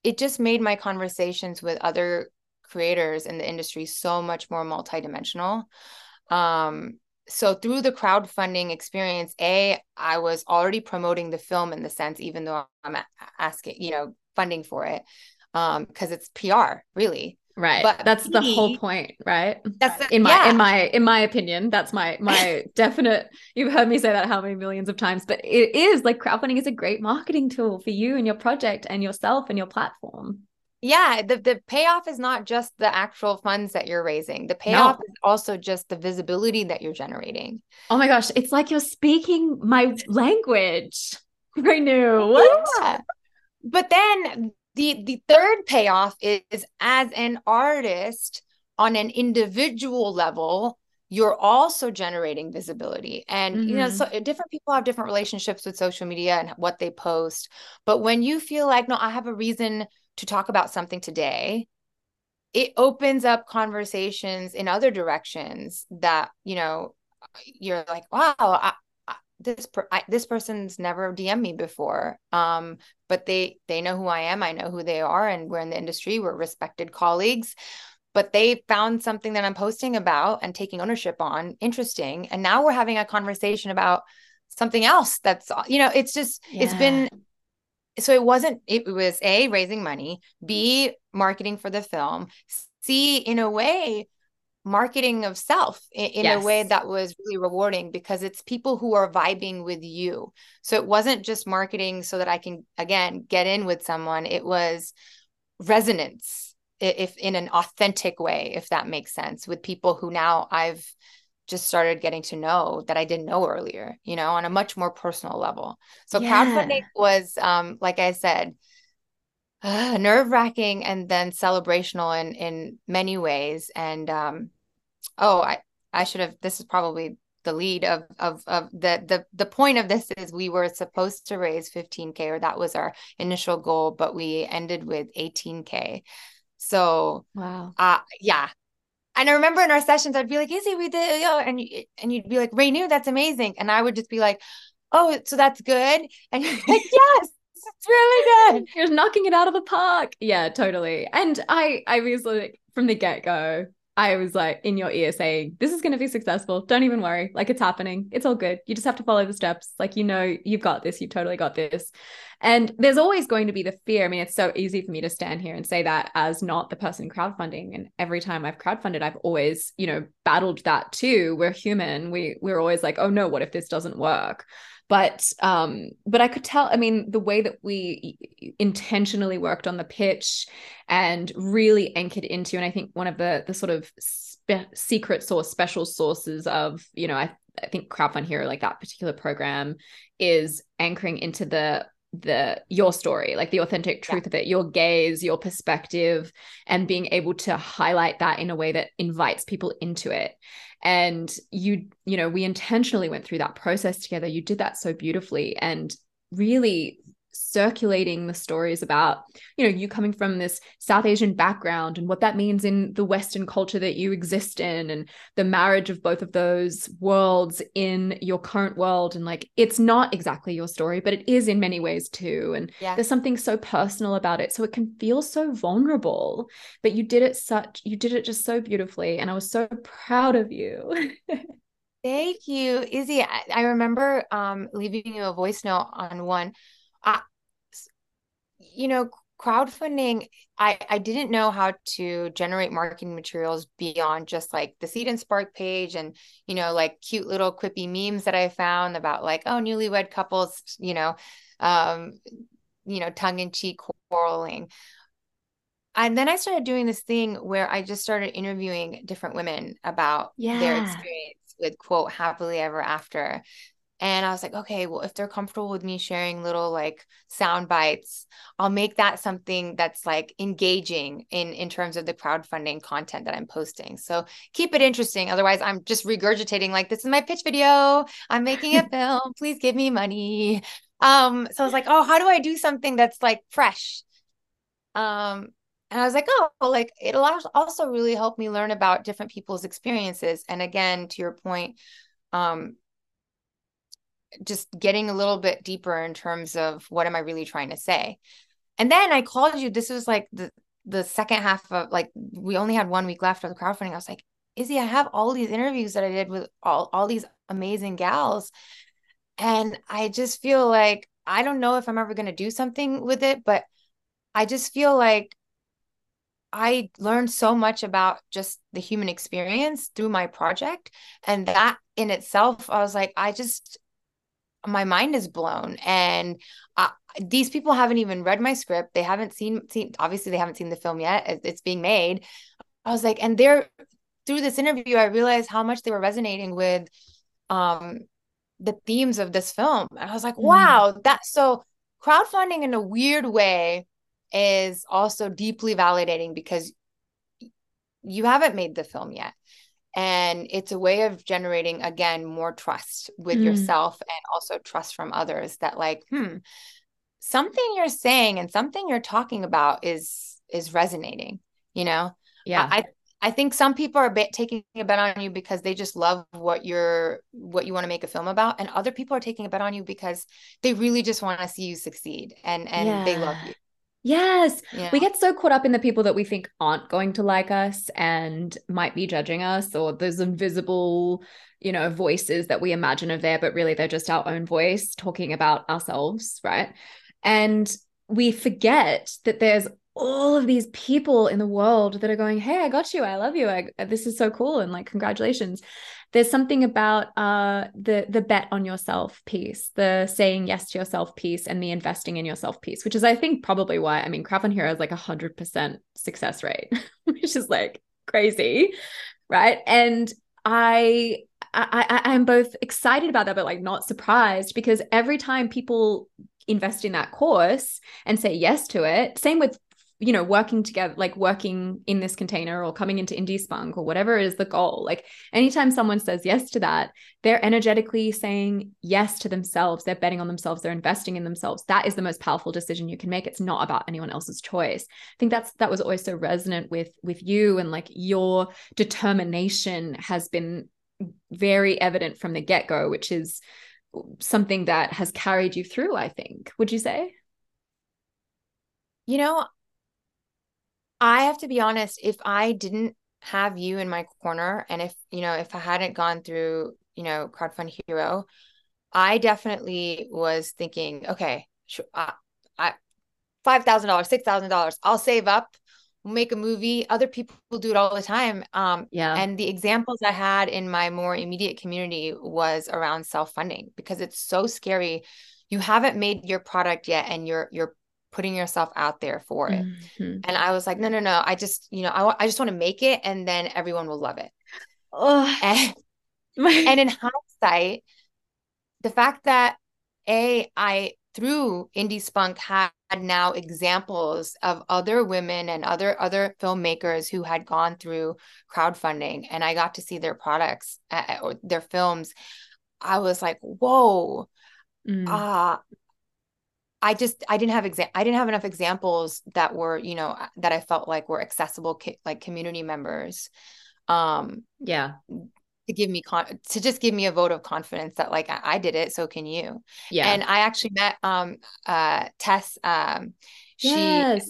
[SPEAKER 2] it just made my conversations with other creators in the industry so much more multidimensional. Um, so through the crowdfunding experience, a I was already promoting the film in the sense, even though I'm asking, you know, funding for it, um, because it's PR really.
[SPEAKER 1] Right. But that's the whole point, right? That's the, in my yeah. in my in my opinion, that's my my definite you've heard me say that how many millions of times, but it is like crowdfunding is a great marketing tool for you and your project and yourself and your platform
[SPEAKER 2] yeah the, the payoff is not just the actual funds that you're raising the payoff no. is also just the visibility that you're generating
[SPEAKER 1] oh my gosh it's like you're speaking my language I knew what yeah.
[SPEAKER 2] but then the the third payoff is as an artist on an individual level you're also generating visibility and mm-hmm. you know so
[SPEAKER 1] Mm-hmm.
[SPEAKER 2] different people have different relationships with social media and what they post but when you feel like no i have a reason to talk about something today it opens up conversations in other directions that you know you're like wow I, this per, I, this person's never DM me before. Um but they they know who I am. I know who they are and we're in the industry. We're respected colleagues. But they found something that I'm posting about and taking ownership on interesting. And now we're having a conversation about something else that's you know it's just yeah. it's been so it wasn't it was a raising money b marketing for the film c in a way marketing of self in, in yes. a way that was really rewarding because it's people who are vibing with you so it wasn't just marketing so that i can again get in with someone it was resonance if in an authentic way if that makes sense with people who now i've just started getting to know that I didn't know earlier, you know, on a much more personal level. So yeah. crowdfunding was, um, like I said, uh, nerve wracking and then celebrational in in many ways. And um, oh, I I should have. This is probably the lead of of of the the the point of this is we were supposed to raise 15k or that was our initial goal, but we ended with 18k. So
[SPEAKER 1] wow,
[SPEAKER 2] uh, yeah, and I remember in our sessions, I'd be like, "Izzy, we did," and and you'd be like, "Renu, that's amazing," and I would just be like, "Oh, so that's good," and you're like, "Yes." It's really good.
[SPEAKER 1] You're knocking it out of the park. Yeah, totally. And I, I was like, from the get go, I was like in your ear saying, This is going to be successful. Don't even worry. Like it's happening. It's all good. You just have to follow the steps. Like, you know, you've got this. You've totally got this. And there's always going to be the fear. I mean, it's so easy for me to stand here and say that as not the person crowdfunding. And every time I've crowdfunded, I've always, you know, battled that too. We're human. We we're always like, oh no, what if this doesn't work? But um but i could tell i mean the way that we intentionally worked on the pitch and really anchored into and i think one of the the sort of spe- secret source special sources of you know i i think crowdfund hero like that particular program is anchoring into the the your story like the authentic truth yeah. of it your gaze your perspective and being able to highlight that in a way that invites people into it and you you know we intentionally went through that process together. You did that so beautifully. And really circulating the stories about you know you coming from this south asian background and what that means in the western culture that you exist in and the marriage of both of those worlds in your current world. And like it's not exactly your story but it is in many ways too. And yeah. there's something so personal about it. So it can feel so vulnerable but you did it such you did it just so beautifully. And i was so proud of you.
[SPEAKER 2] Thank you, Izzy. I, I remember um, leaving you a voice note on one I, you know, crowdfunding, I, I didn't know how to generate marketing materials beyond just like the Seed and Spark page and, you know, like cute little quippy memes that I found about like, oh, newlywed couples, you know, um, you know, tongue in cheek quarreling. And then I started doing this thing where I just started interviewing different women about yeah. their experience with quote happily ever after and I was like, okay, well, if they're comfortable with me sharing little like sound bites, I'll make that something that's like engaging in in terms of the crowdfunding content that I'm posting. So keep it interesting. Otherwise, I'm just regurgitating like this is my pitch video. I'm making a film. Please give me money. Um, so I was like, oh, how do I do something that's like fresh? Um, and I was like, oh, well, like it'll also really help me learn about different people's experiences. And again, to your point, um, just getting a little bit deeper in terms of what am I really trying to say. And then I called you. This was like the the second half of like we only had one week left of the crowdfunding. I was like, Izzy, I have all these interviews that I did with all all these amazing gals, and I just feel like I don't know if I'm ever going to do something with it, but I just feel like I learned so much about just the human experience through my project. And that in itself, I was like, I just, my mind is blown. And uh, these people haven't even read my script. They haven't seen seen obviously they haven't seen the film yet. It's being made. I was like and they're through this interview i realized how much they were resonating with um the themes of this film. And i was like mm. wow that so crowdfunding in a weird way is also deeply validating because you haven't made the film yet and it's a way of generating again more trust with
[SPEAKER 1] Mm.
[SPEAKER 2] yourself and also trust from others that like hmm something you're saying and something you're talking about is is resonating you know
[SPEAKER 1] Yeah.
[SPEAKER 2] I I think some people are a bit taking a bet on you because they just love what you're what you want to make a film about, and other people are taking a bet on you because they really just want to see you succeed and and they love you.
[SPEAKER 1] Yes.
[SPEAKER 2] know?
[SPEAKER 1] We get so caught up in the people that we think aren't going to like us and might be judging us, or those invisible, you know, voices that we imagine are there, but really they're just our own voice talking about ourselves, right? And we forget that there's all of these people in the world that are going, "Hey, I got you. I love you. I, this is so cool." And like, congratulations. There's something about uh, the the bet on yourself piece, the saying yes to yourself piece, and the investing in yourself piece, which is, I think, probably why. I mean, Crowdfund Hero is like a hundred percent success rate, which is like crazy, right? And I I, I I'm both excited about that, but like not surprised because every time people invest in that course and say yes to it, same with you know working together like working in this container or coming into indie spunk or whatever is the goal. Like anytime someone says yes to that they're energetically saying yes to themselves. They're betting on themselves. They're investing in themselves. That is the most powerful decision you can make. It's not about anyone else's choice. I think that's that was always so resonant with with you and like your determination has been very evident from the get-go which is something that has carried you through i think. Would you say?
[SPEAKER 2] You know, I have to be honest, if I didn't have you in my corner and if, you know, if I hadn't gone through, you know, Crowdfund Hero, I definitely was thinking, okay, sure, I, I $5,000, $6,000, I'll save up, we'll make a movie. Other people do it all the time. Um,
[SPEAKER 1] yeah
[SPEAKER 2] and the examples I had in my more immediate community was around self-funding because it's so scary. You haven't made your product yet and you're you're putting yourself out there for it.
[SPEAKER 1] Mhm.
[SPEAKER 2] And I was like, no, no, no. I just, you know, I, I just want to make it and then everyone will love it.
[SPEAKER 1] oh
[SPEAKER 2] And,
[SPEAKER 1] my
[SPEAKER 2] and in hindsight, the fact that A, I through Indie Spunk had now examples of other women and other other filmmakers who had gone through crowdfunding and I got to see their products uh, or their films. I was like, whoa,
[SPEAKER 1] Mm.
[SPEAKER 2] uh I just I didn't have exa- I didn't have enough examples that were you know that I felt like were accessible ki- like community members um
[SPEAKER 1] yeah.
[SPEAKER 2] to give me con- to just give me a vote of confidence that like I, I did it so can you.
[SPEAKER 1] Yeah.
[SPEAKER 2] And I actually met um uh Tess um she
[SPEAKER 1] yes.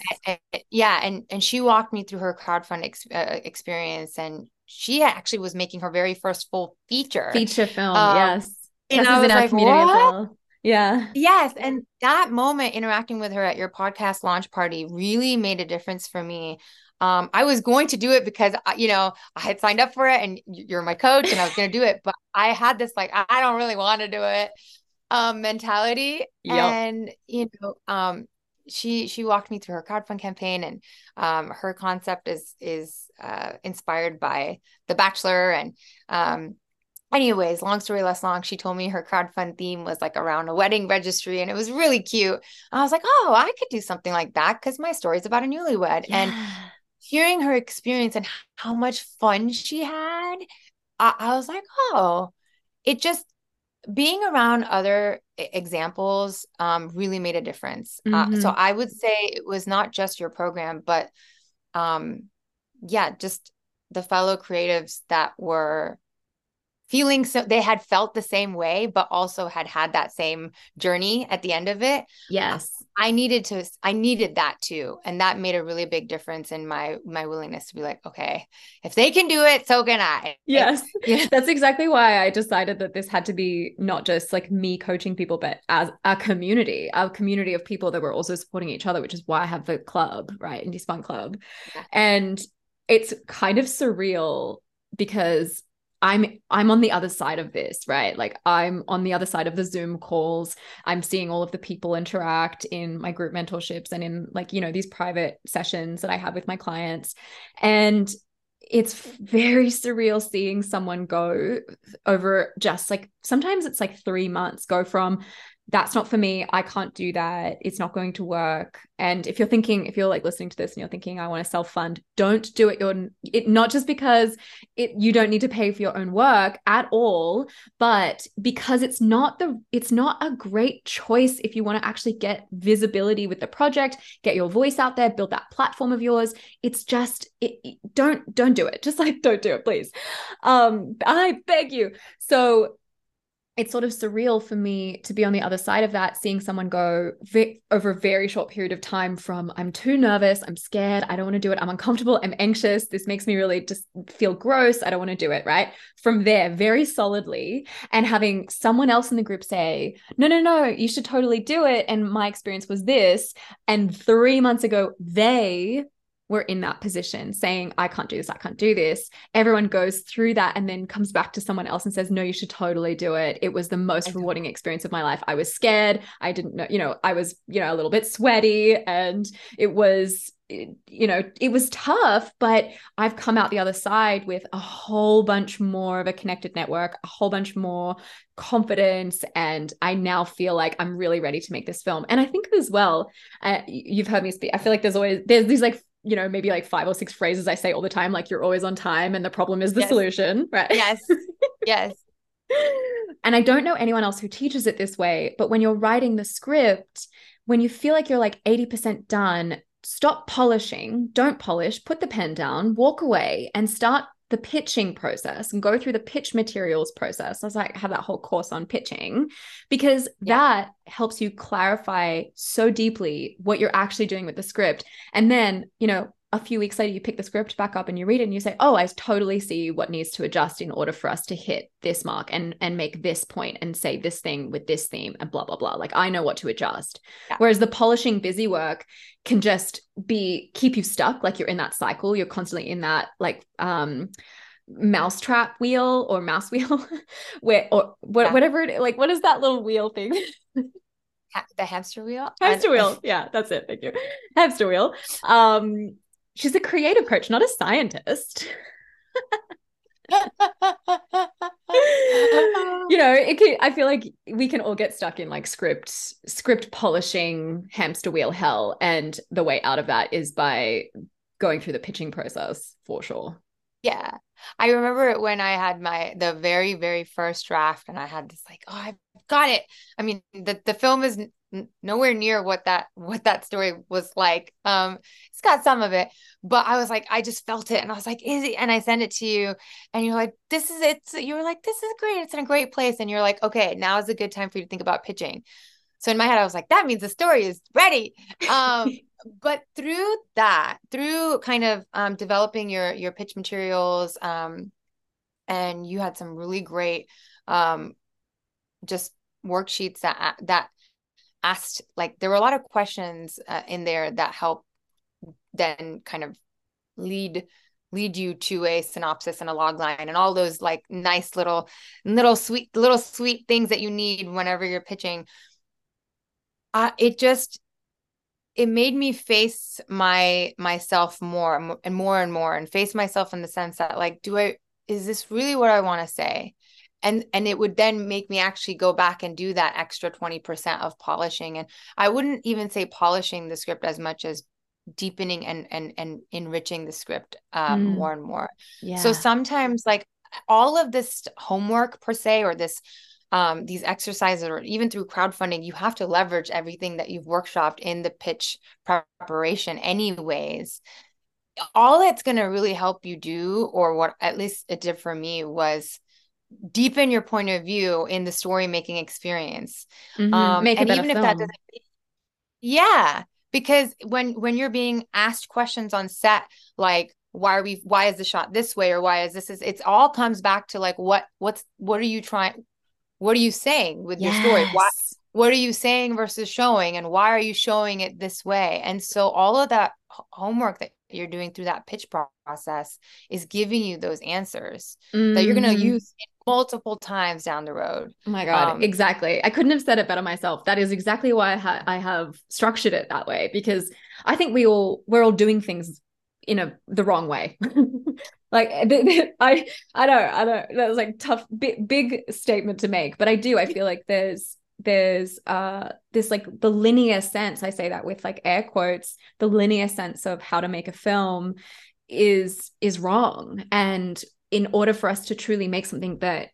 [SPEAKER 2] yeah and and she walked me through her crowdfund ex- uh, experience and she actually was making her very first full feature.
[SPEAKER 1] Feature film
[SPEAKER 2] Um,
[SPEAKER 1] yes.
[SPEAKER 2] and
[SPEAKER 1] Tess
[SPEAKER 2] I
[SPEAKER 1] is in
[SPEAKER 2] was
[SPEAKER 1] our
[SPEAKER 2] like,
[SPEAKER 1] community as
[SPEAKER 2] "What?"
[SPEAKER 1] well yeah
[SPEAKER 2] Yes, and that moment interacting with her at your podcast launch party really made a difference for me. Um, I was going to do it because you know I had signed up for it, and you're my coach, and I was going to do it. But I had this like I don't really want to do it um, mentality,
[SPEAKER 1] Yep.
[SPEAKER 2] and you know, um, she she walked me through her crowdfund campaign, and um, her concept is is uh, inspired by The Bachelor, and um, anyways, long story less long, she told me her crowdfund theme was like around a wedding registry and it was really cute. I was like, oh, I could do something like that because my story's about a newlywed. And hearing her experience and how much fun she had, I, I was like, oh, it just being around other examples um, really made a difference. Uh, so
[SPEAKER 1] Mhm.
[SPEAKER 2] I would say it was not just your program, but um, yeah, just the fellow creatives that were feeling so they had felt the same way but also had had that same journey at the end of it
[SPEAKER 1] yes
[SPEAKER 2] i needed to i needed that too and that made a really big difference in my my willingness to be like okay if they can do it so can i
[SPEAKER 1] Yes.
[SPEAKER 2] Yeah.
[SPEAKER 1] That's exactly why I decided that this had to be not just like me coaching people, but as a community, a community of people that were also supporting each other, which is why I have the club, right? Indie Spunk Club.
[SPEAKER 2] Yeah.
[SPEAKER 1] And it's kind of surreal because I'm I'm on the other side of this, right? Like I'm on the other side of the Zoom calls. I'm seeing all of the people interact in my group mentorships and in like, you know, these private sessions that I have with my clients. And it's very surreal seeing someone go over just like sometimes it's like three months go from that's not for me. I can't do that. It's not going to work. And if you're thinking, if you're like listening to this and you're thinking, I want to self fund, don't do it. You're it not just because it you don't need to pay for your own work at all, but because it's not the it's not a great choice if you want to actually get visibility with the project, get your voice out there, build that platform of yours. It's just it, don't don't do it. Just like don't do it, please. Um, I beg you. So it's sort of surreal for me to be on the other side of that, seeing someone go vi- over a very short period of time from I'm too nervous, I'm scared, I don't want to do it, I'm uncomfortable, I'm anxious, this makes me really just feel gross, I don't want to do it, right? From there, very solidly, and having someone else in the group say, No, no, no, you should totally do it. And my experience was this. And three months ago, they were in that position saying, I can't do this, I can't do this. Everyone goes through that and then comes back to someone else and says, No, you should totally do it. It was the most rewarding experience of my life. I was scared. I didn't know, you know, I was, you know, a little bit sweaty and it was, you know, it was tough, but I've come out the other side with a whole bunch more of a connected network, a whole bunch more confidence. And I now feel like I'm really ready to make this film. And I think as well, uh, you've heard me speak, I feel like there's always, there's these like you know, maybe like five or six phrases I say all the time, like you're always on time and the problem is the yes. solution, right?
[SPEAKER 2] Yes. Yes.
[SPEAKER 1] and I don't know anyone else who teaches it this way, but when you're writing the script, when you feel like you're like 80% done, stop polishing, don't polish, put the pen down, walk away and start the pitching process and go through the pitch materials process. I was like, have that whole course on pitching because yeah. that helps you clarify so deeply what you're actually doing with the script. And then, you know, a few weeks later, you pick the script back up and you read it and you say, Oh, I totally see what needs to adjust in order for us to hit this mark and and make this point and say this thing with this theme and blah blah blah. Like I know what to adjust. Yeah. Whereas the polishing busy work can just be keep you stuck, like you're in that cycle. You're constantly in that like um mousetrap wheel or mouse wheel where or what, yeah. whatever it like what is that little wheel thing
[SPEAKER 2] the hamster wheel
[SPEAKER 1] hamster wheel yeah that's it thank you hamster wheel um she's a creative coach, not a scientist. you know, it can, I feel like we can all get stuck in like script script polishing hamster wheel hell and the way out of that is by going through the pitching process for sure.
[SPEAKER 2] Yeah. I remember when I had my the very very first draft and I had this like, oh, I've got it. I mean, the the film is nowhere near what that what that story was like. Um it's got some of it but i was like i just felt it and i was like is it? And i sent it to you and you're like this is it you were like this is great. It's in a great place and you're like okay now is a good time for you to think about pitching. So in my head i was like that means the story is ready. Um but through that through kind of um developing your your pitch materials um and you had some really great um just worksheets that that asked like there were a lot of questions uh, in there that help then kind of lead lead you to a synopsis and a log line and all those like nice little little sweet little sweet things that you need whenever you're pitching. Uh, it just it made me face my myself more and more and more and face myself in the sense that like do i is this really what i want to say and and it would then make me actually go back and do that extra 20% of polishing and i wouldn't even say polishing the script as much as deepening and and and enriching the script um, mm. more and more yeah. so sometimes like all of this homework per se or this um, these exercises or even through crowdfunding you have to leverage everything that you've workshopped in the pitch preparation anyways all that's going to really help you do or what at least it did for me was deepen your point of view in the story making experience
[SPEAKER 1] mm-hmm. um Make and even if that doesn't
[SPEAKER 2] yeah because when when you're being asked questions on set like why are we why is the shot this way or why is this is it's all comes back to like what what's what are you trying what are you saying with yes. your story why what are you saying versus showing and why are you showing it this way and so all of that homework that you're doing through that pitch process is giving you those answers mm. that you're going to mm-hmm. use multiple times down the road.
[SPEAKER 1] Oh my god, um, exactly. I couldn't have said it better myself. That is exactly why I, ha- I have structured it that way because I think we all we're all doing things in a the wrong way. like I I don't I don't that was like tough big big statement to make, but I do I feel like there's there's uh this like the linear sense i say that with like air quotes the linear sense of how to make a film is is wrong. And in order for us to truly make something that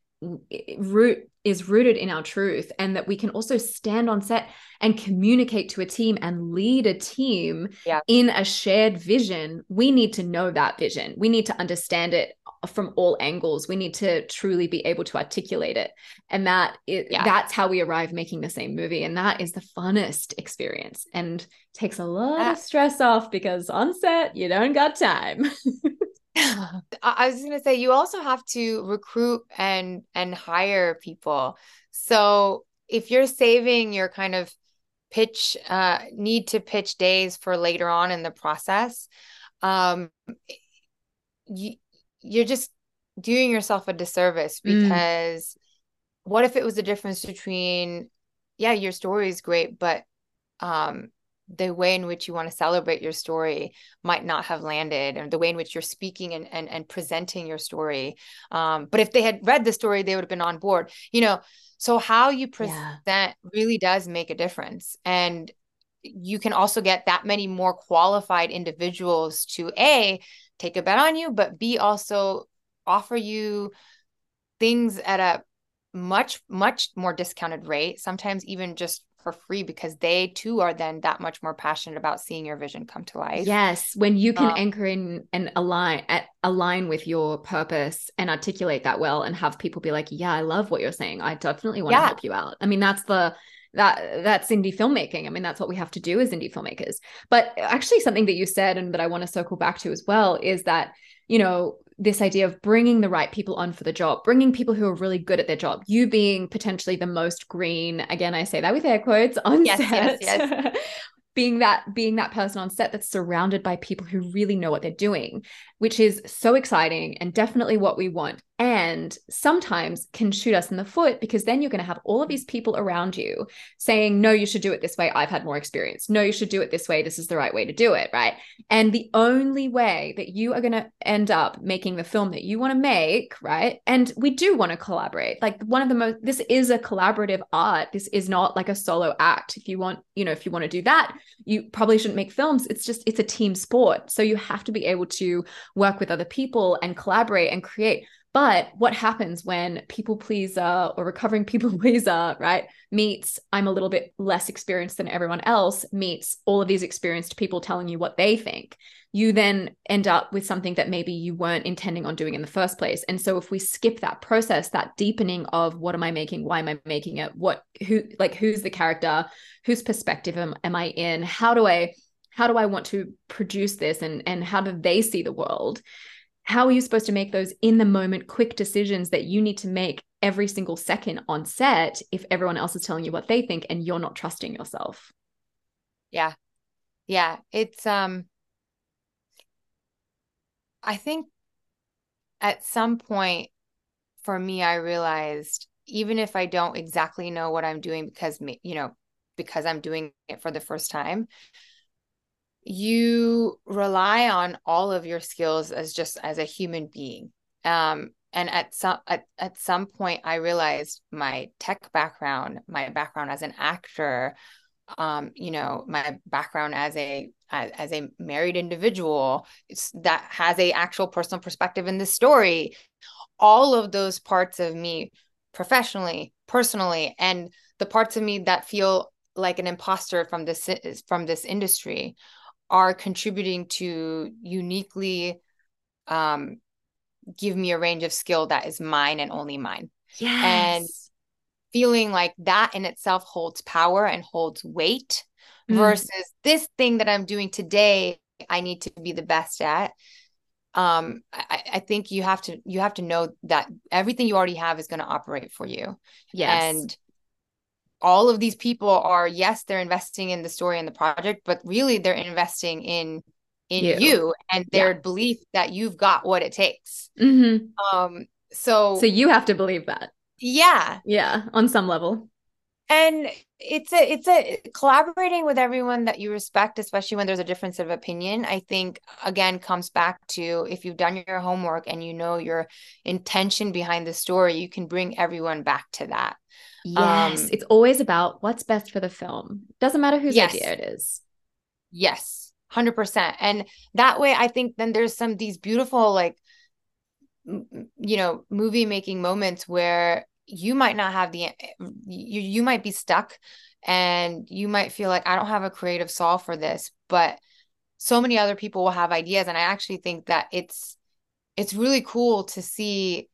[SPEAKER 1] root is rooted in our truth and that we can also stand on set and communicate to a team and lead a team
[SPEAKER 2] yeah.
[SPEAKER 1] in a shared vision we need to know that vision we need to understand it from all angles we need to truly be able to articulate it and that it, yeah. that's how we arrive making the same movie and that is the funnest experience and takes a lot of stress off because on set you don't got time
[SPEAKER 2] I was going to say you also have to recruit and and hire people. So if you're saving your kind of pitch uh, need to pitch days for later on in the process, um, you you're just doing yourself a disservice mm. because mm. what if it was the difference between yeah your story is great but um the way in which you want to celebrate your story might not have landed or the way in which you're speaking and and, and presenting your story. Um, but if they had read the story they would have been on board. You know so how you present yeah. really does make a difference. And you can also get that many more qualified individuals to a take a bet on you but b also offer you things at a much much more discounted rate sometimes even just for free because they too are then that much more passionate about seeing your vision come to life.
[SPEAKER 1] Yes, when you can um, anchor in and align at, align with your purpose and articulate that well and have people be like, "Yeah, I love what you're saying. I definitely want yeah. to help you out." I mean, that's the that that's indie filmmaking. I mean, that's what we have to do as indie filmmakers. But actually something that you said and that I want to circle back to as well is that, you know, this idea of bringing the right people on for the job, bringing people who are really good at their job, you being potentially the most green. Again, I say that with air quotes on yes, set. Yes, yes. being that being that person on set that's surrounded by people who really know what they're doing which is so exciting and definitely what we want and sometimes can shoot us in the foot because then you're going to have all of these people around you saying no you should do it this way. I've had more experience. No you should do it this way. This is the right way to do it right? And the only way that you are going to end up making the film that you want to make right? And we do want to collaborate. Like one of the most this is a collaborative art. This is not like a solo act. If you want you know if you want to do that you probably shouldn't make films. It's just it's a team sport. So you have to be able to work with other people and collaborate and create but what happens when people pleaser or recovering people pleaser, right, meets I'm a little bit less experienced than everyone else, meets all of these experienced people telling you what they think? You then end up with something that maybe you weren't intending on doing in the first place. And so if we skip that process, that deepening of what am I making? Why am I making it? What, who, like, who's the character? Whose perspective am, am I in? How do I, how do I want to produce this and and how do they see the world? How are you supposed to make those in the moment quick decisions that you need to make every single second on set if everyone else is telling you what they think and you're not trusting yourself?
[SPEAKER 2] Yeah. Yeah. It's um i think at some point for me i realized even if i don't exactly know what i'm doing because you know because i'm doing it for the first time you rely on all of your skills as just as a human being. Um, and at some at, at some point i realized my tech background my background as an actor um, you know my background as a as, as a married individual that has a actual personal perspective in the story. All of those parts of me professionally personally and the parts of me that feel like an imposter from this from this industry are contributing to uniquely um, give me a range of skill that is mine and only mine.
[SPEAKER 1] Yes.
[SPEAKER 2] And feeling like that in itself holds power and holds weight mm. versus this thing that I'm doing today, I need to be the best at. Um, I, I think you have to you have to know that everything you already have is going to operate for you.
[SPEAKER 1] Yes.
[SPEAKER 2] And all of these people are yes they're investing in the story and the project but really they're investing in in you, you and their yeah. belief that you've got what it takes.
[SPEAKER 1] Mm-hmm.
[SPEAKER 2] um so
[SPEAKER 1] so you have to believe that.
[SPEAKER 2] Yeah.
[SPEAKER 1] Yeah on some level.
[SPEAKER 2] And it's a it's a collaborating with everyone that you respect especially when there's a difference of opinion i think again comes back to if you've done your homework and you know your intention behind the story you can bring everyone back to that
[SPEAKER 1] yes um, it's always about what's best for the film. Doesn't matter whose yes. idea it is.
[SPEAKER 2] Yes 100% and that way i think then there's some these beautiful like you know movie making moments where you might not have the you you might be stuck and you might feel like I don't have a creative solve for this but so many other people will have ideas. And I actually think that it's it's really cool to see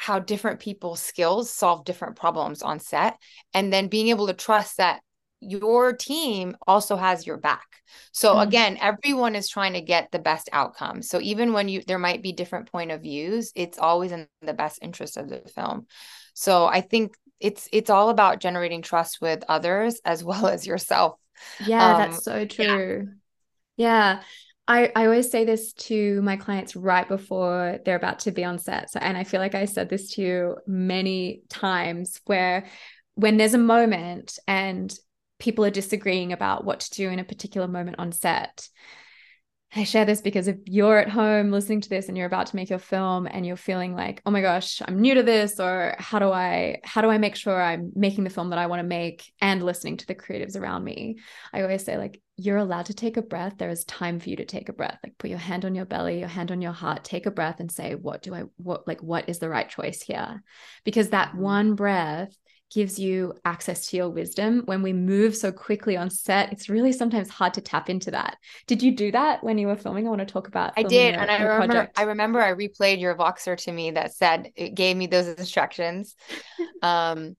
[SPEAKER 2] how different people's skills solve different problems on set and then being able to trust that your team also has your back. So mm-hmm. again, everyone is trying to get the best outcome. So even when you there might be different point of views, it's always in the best interest of the film. So I think it's it's all about generating trust with others as well as yourself.
[SPEAKER 1] Yeah, um, that's so true. Yeah. yeah. I, I always say this to my clients right before they're about to be on set. So, and I feel like I said this to you many times where when there's a moment and people are disagreeing about what to do in a particular moment on set, I share this because if you're at home listening to this and you're about to make your film and you're feeling like, oh my gosh, I'm new to this, or how do I how do I make sure I'm making the film that I want to make and listening to the creatives around me? I always say, like, you're allowed to take a breath. There is time for you to take a breath. Like put your hand on your belly, your hand on your heart, take a breath and say, what do I what like what is the right choice here? Because that mm-hmm. one breath gives you access to your wisdom. When we move so quickly on set, it's really sometimes hard to tap into that. Did you do that when you were filming? I want to talk about.
[SPEAKER 2] I did, your, and I remember. Project. I remember I replayed your Voxer to me that said it gave me those instructions. um,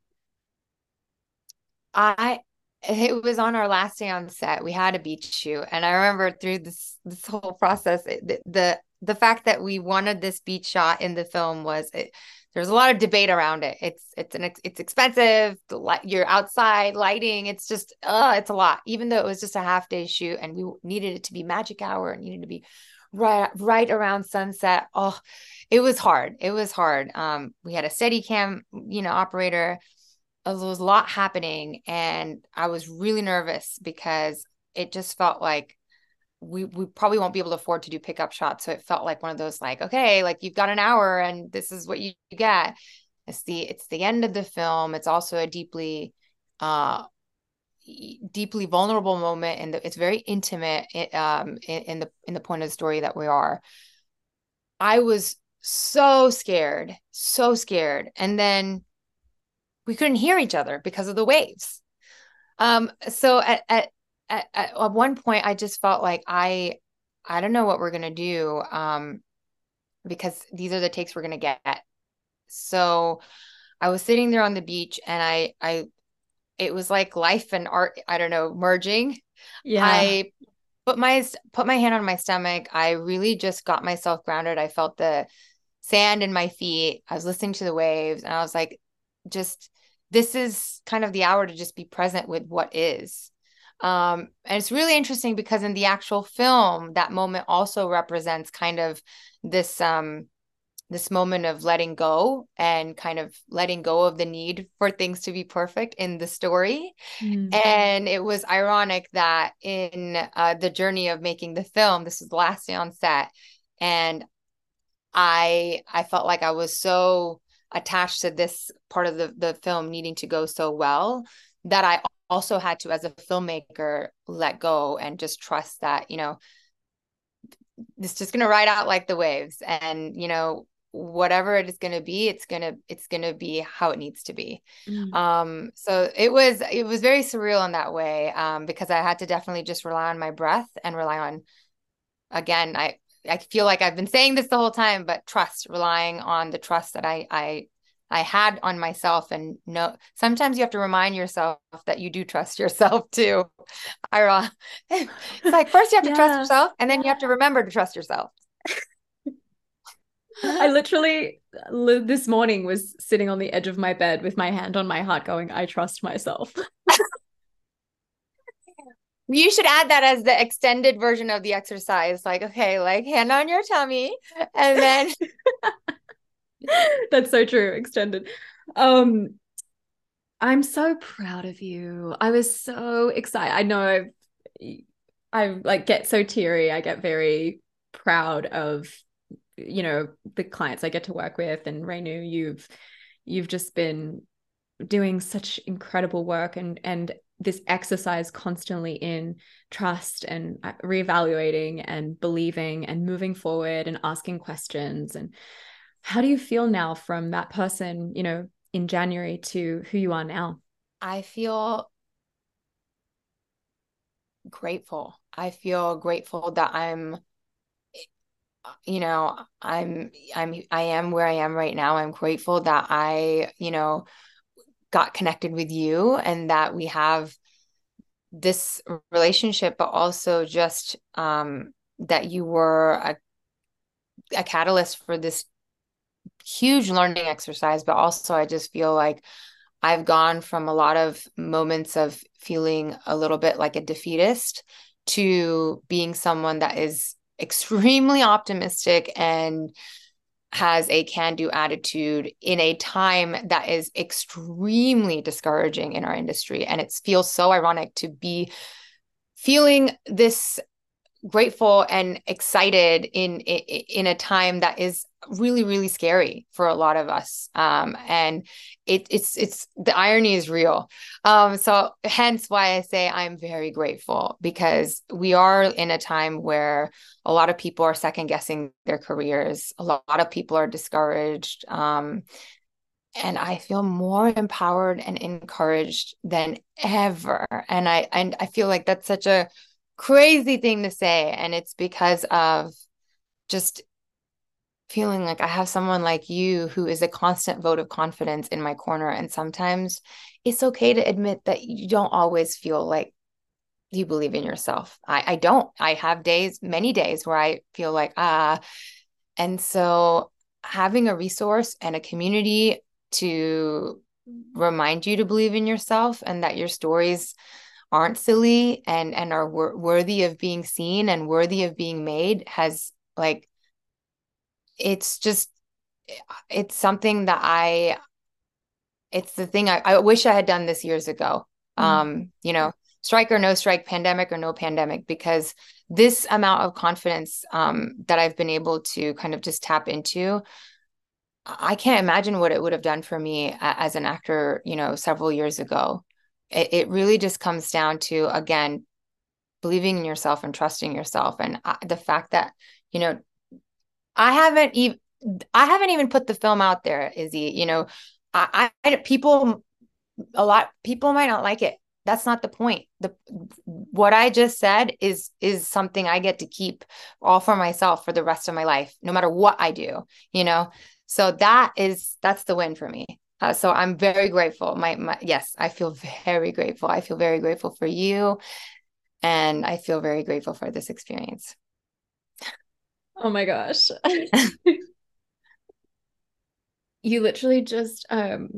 [SPEAKER 2] I it was on our last day on set. We had a beach shoot, and I remember through this this whole process, the the, fact that we wanted this beach shot in the film was. It, there's a lot of debate around it. It's it's an it's expensive. The light, you're outside lighting. It's just uh it's a lot. Even though it was just a half day shoot and we needed it to be magic hour, and needed to be right right around sunset. Oh, it was hard. It was hard. Um, we had a steady cam, you know, operator. There was a lot happening, and I was really nervous because it just felt like we we probably won't be able to afford to do pickup shots. So it felt like one of those like, okay, like you've got an hour and this is what you get. It's the it's the end of the film. It's also a deeply uh deeply vulnerable moment and it's very intimate um in, in the in the point of the story that we are. I was so scared, so scared. And then we couldn't hear each other because of the waves. Um, so at, at at, at, one point I just felt like I I don't know what we're gonna do um because these are the takes we're gonna get. So I was sitting there on the beach and I I it was like life and art I don't know merging. Yeah. I put my put my hand on my stomach. I really just got myself grounded. I felt the sand in my feet. I was listening to the waves and I was like just this is kind of the hour to just be present with what is um, and it's really interesting because in the actual film, that moment also represents kind of this um, this moment of letting go and kind of letting go of the need for things to be perfect in the story. Mm. And it was ironic that in uh, the journey of making the film, this was the last day on set, and I I felt like I was so attached to this part of the the film needing to go so well that I also had to as a filmmaker let go and just trust that you know it's just going to ride out like the waves and you know whatever it is going to be it's going to it's going to be how it needs to be mm. um so it was it was very surreal in that way um because i had to definitely just rely on my breath and rely on again i i feel like i've been saying this the whole time but trust relying on the trust that i i I had on myself and no sometimes you have to remind yourself that you do trust yourself too. Ira. It's like first you have to yeah. trust yourself and then you have to remember to trust yourself.
[SPEAKER 1] I literally this morning was sitting on the edge of my bed with my hand on my heart going I trust myself.
[SPEAKER 2] you should add that as the extended version of the exercise like okay like hand on your tummy and then
[SPEAKER 1] That's so true. Extended. Um, I'm so proud of you. I was so excited. I know I, I like get so teary. I get very proud of you know the clients I get to work with and Renu you've you've just been doing such incredible work and and this exercise constantly in trust and uh, reevaluating and believing and moving forward and asking questions. And how do you feel now from that person you know in January to who you are now?
[SPEAKER 2] I feel grateful. I feel grateful that I'm you know i'm i'm i am where i am right now. I'm grateful that i you know got connected with you and that we have this relationship but also just um that you were a a catalyst for this huge learning exercise but also i just feel like i've gone from a lot of moments of feeling a little bit like a defeatist to being someone that is extremely optimistic and has a can do attitude in a time that is extremely discouraging in our industry. And it feels so ironic to be feeling this grateful and excited in in a time that is really really scary for a lot of us. Um and it, it's it's the irony is real. Um so hence why i say i'm very grateful because we are in a time where a lot of people are second guessing their careers. A lot of people are discouraged. Um and i feel more empowered and encouraged than ever. And i and i feel like that's such a crazy thing to say. And it's because of just feeling like I have someone like you who is a constant vote of confidence in my corner. And sometimes it's okay to admit that you don't always feel like you believe in yourself. I, I don't. I have days, many days where I feel like, ah. And so having a resource and a community to remind you to believe in yourself and that your stories aren't silly and and are wor- worthy of being seen and worthy of being made has like it's just it's something that i it's the thing i, I wish i had done this years ago mm. um you know strike or no strike pandemic or no pandemic because this amount of confidence um that i've been able to kind of just tap into i can't imagine what it would have done for me as an actor you know several years ago it, it really just comes down to again believing in yourself and trusting yourself. And I, the fact that you know i haven't even i haven't even put the film out there izzy. You know I, I people a lot people might not like it. That's not the point. The what i just said is is something i get to keep all for myself for the rest of my life no matter what i do you know? So that is that's the win for me uh, so I'm very grateful. My, my yes, I feel very grateful. I feel very grateful for you, and I feel very grateful for this experience.
[SPEAKER 1] Oh my gosh. you literally just um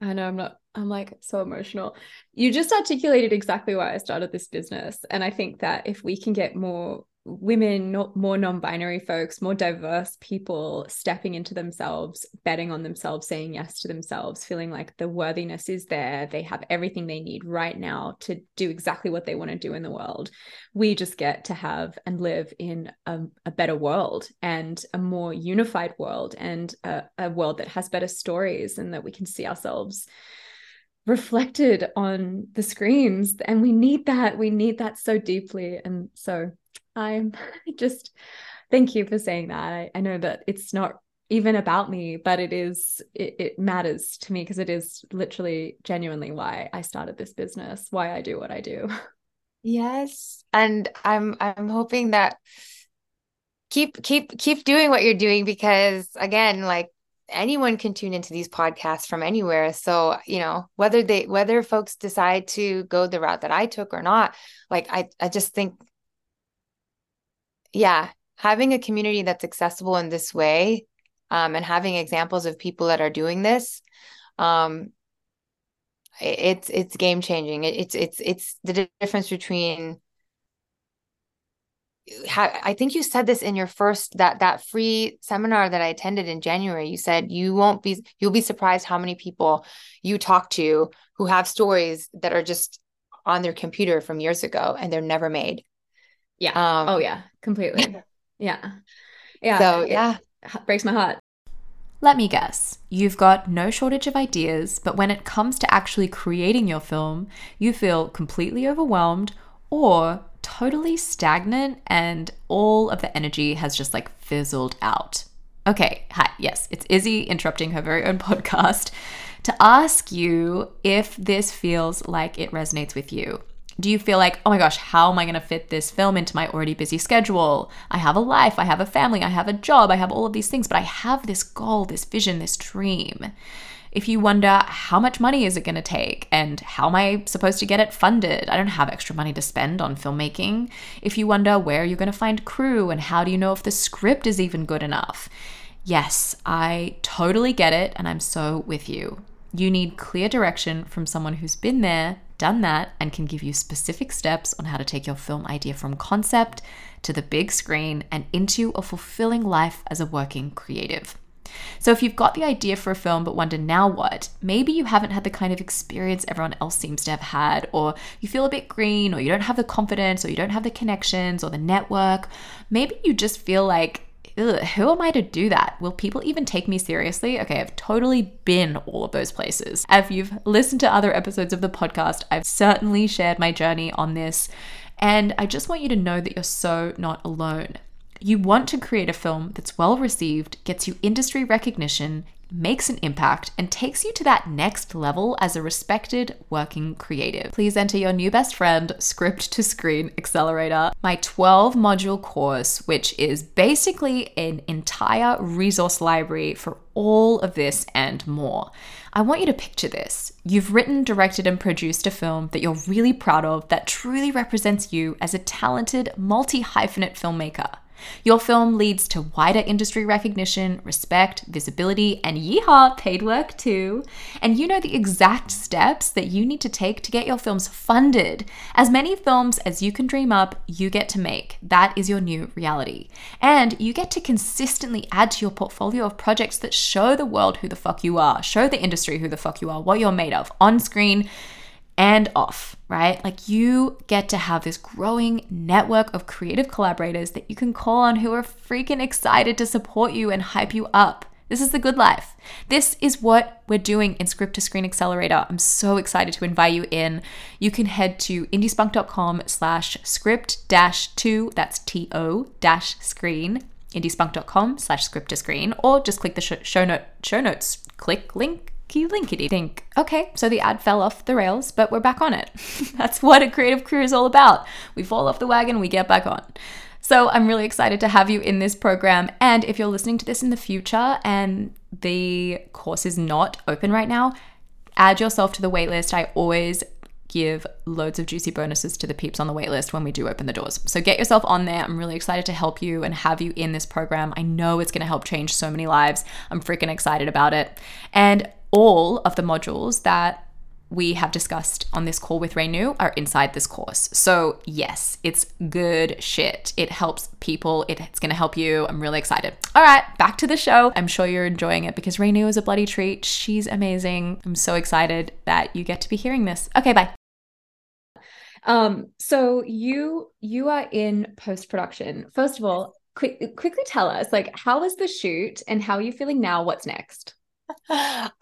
[SPEAKER 1] I know I'm not I'm like so emotional. You just articulated exactly why I started this business and I think that if we can get more women, more non-binary folks, more diverse people stepping into themselves, betting on themselves, saying yes to themselves, feeling like the worthiness is there. They have everything they need right now to do exactly what they want to do in the world. We just get to have and live in a, a better world and a more unified world and a, a world that has better stories and that we can see ourselves reflected on the screens and we need that we need that so deeply and so I'm just thank you for saying that. I, I know that it's not even about me, but it is it, it matters to me because it is literally genuinely why I started this business, why I do what I do.
[SPEAKER 2] Yes. And I'm I'm hoping that keep keep keep doing what you're doing because again, like anyone can tune into these podcasts from anywhere so you know whether they whether folks decide to go the route that i took or not like i i just think yeah, having a community that's accessible in this way um, and having examples of people that are doing this um, it's it's game changing it's it's it's the difference between I think you said this in your first that that free seminar that I attended in January. You said you won't be you'll be surprised how many people you talk to who have stories that are just on their computer from years ago and they're never made.
[SPEAKER 3] Yeah. Um, oh yeah, completely. yeah.
[SPEAKER 2] Yeah. So yeah,
[SPEAKER 3] breaks my heart.
[SPEAKER 1] Let me guess, you've got no shortage of ideas, but when it comes to actually creating your film, you feel completely overwhelmed or totally stagnant and all of the energy has just like fizzled out. Okay, hi, yes, it's Izzy interrupting her very own podcast to ask you if this feels like it resonates with you. Do you feel like, oh my gosh, how am I going to fit this film into my already busy schedule? I have a life, I have a family, I have a job, I have all of these things, but I have this goal, this vision, this dream. If you wonder how much money is it going to take and how am I supposed to get it funded? I don't have extra money to spend on filmmaking. If you wonder where you're going to find crew and how do you know if the script is even good enough? Yes, I totally get it and I'm so with you. You need clear direction from someone who's been there, done that, and can give you specific steps on how to take your film idea from concept to the big screen and into a fulfilling life as a working creative. So, if you've got the idea for a film but wonder now what, maybe you haven't had the kind of experience everyone else seems to have had, or you feel a bit green, or you don't have the confidence, or you don't have the connections or the network. Maybe you just feel like Who am I to do that? Will people even take me seriously? Okay, I've totally been all of those places. If you've listened to other episodes of the podcast, I've certainly shared my journey on this. And I just want you to know that you're so not alone. You want to create a film that's well received, gets you industry recognition, makes an impact, and takes you to that next level as a respected working creative. Please enter your new best friend, Script to Screen Accelerator, my 12 module course, which is basically an entire resource library for all of this and more. I want you to picture this. You've written, directed, and produced a film that you're really proud of that truly represents you as a talented, multi hyphenate filmmaker. Your film leads to wider industry recognition, respect, visibility, and yeehaw, paid work too. And you know the exact steps that you need to take to get your films funded. As many films as you can dream up, you get to make. That is your new reality. And you get to consistently add to your portfolio of projects that show the world who the fuck you are, show the industry who the fuck you are, what you're made of, on screen and off, right? Like you get to have this growing network of creative collaborators that you can call on who are freaking excited to support you and hype you up. This is the good life. This is what we're doing in Script to Screen Accelerator. I'm so excited to invite you in. You can head to indiespunk.com slash script dash two, that's T-O dash screen, indiespunk.com slash script to screen, or just click the show note, show notes, click link linkity think, okay, so the ad fell off the rails, but we're back on it. That's what a creative career is all about. We fall off the wagon, we get back on. So I'm really excited to have you in this program. And if you're listening to this in the future and the course is not open right now, add yourself to the waitlist. I always give loads of juicy bonuses to the peeps on the waitlist when we do open the doors. So get yourself on there. I'm really excited to help you and have you in this program. I know it's going to help change so many lives. I'm freaking excited about it. And all of the modules that we have discussed on this call with Renu are inside this course. So, yes, it's good shit. It helps people, it's going to help you. I'm really excited. All right, back to the show. I'm sure you're enjoying it because Renu is a bloody treat. She's amazing. I'm so excited that you get to be hearing this. Okay, bye.
[SPEAKER 3] Um, so you you are in post production. First of all, quick, quickly tell us like how was the shoot and how are you feeling now? What's next?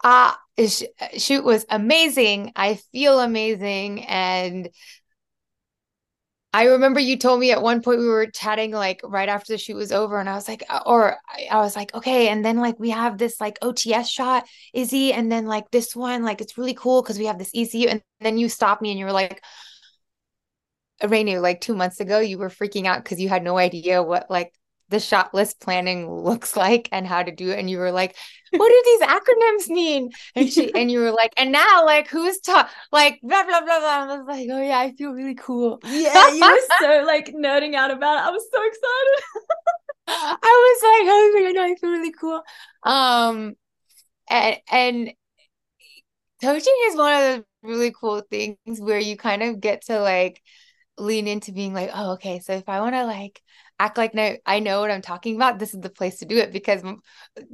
[SPEAKER 2] Uh shoot was amazing. I feel amazing and I remember you told me at one point we were chatting like right after the shoot was over, and I was like, uh, or I was like, okay, and then like we have this like OTS shot, Izzy, and then like this one, like it's really cool because we have this ECU, and then you stopped me and you were like, Renu, like two months ago, you were freaking out because you had no idea what like the shot list planning looks like and how to do it. And you were like, what do these acronyms mean? And she and you were like, and now like who's taught like blah blah blah blah. I was like, oh yeah, I feel really cool.
[SPEAKER 3] Yeah, you were so like nerding out about it. I was so excited.
[SPEAKER 2] I was like, oh my god, I feel really cool. Um and and coaching is one of the really cool things where you kind of get to like lean into being like, oh, okay, so if I want to like act like no, I know what I'm talking about, this is the place to do it because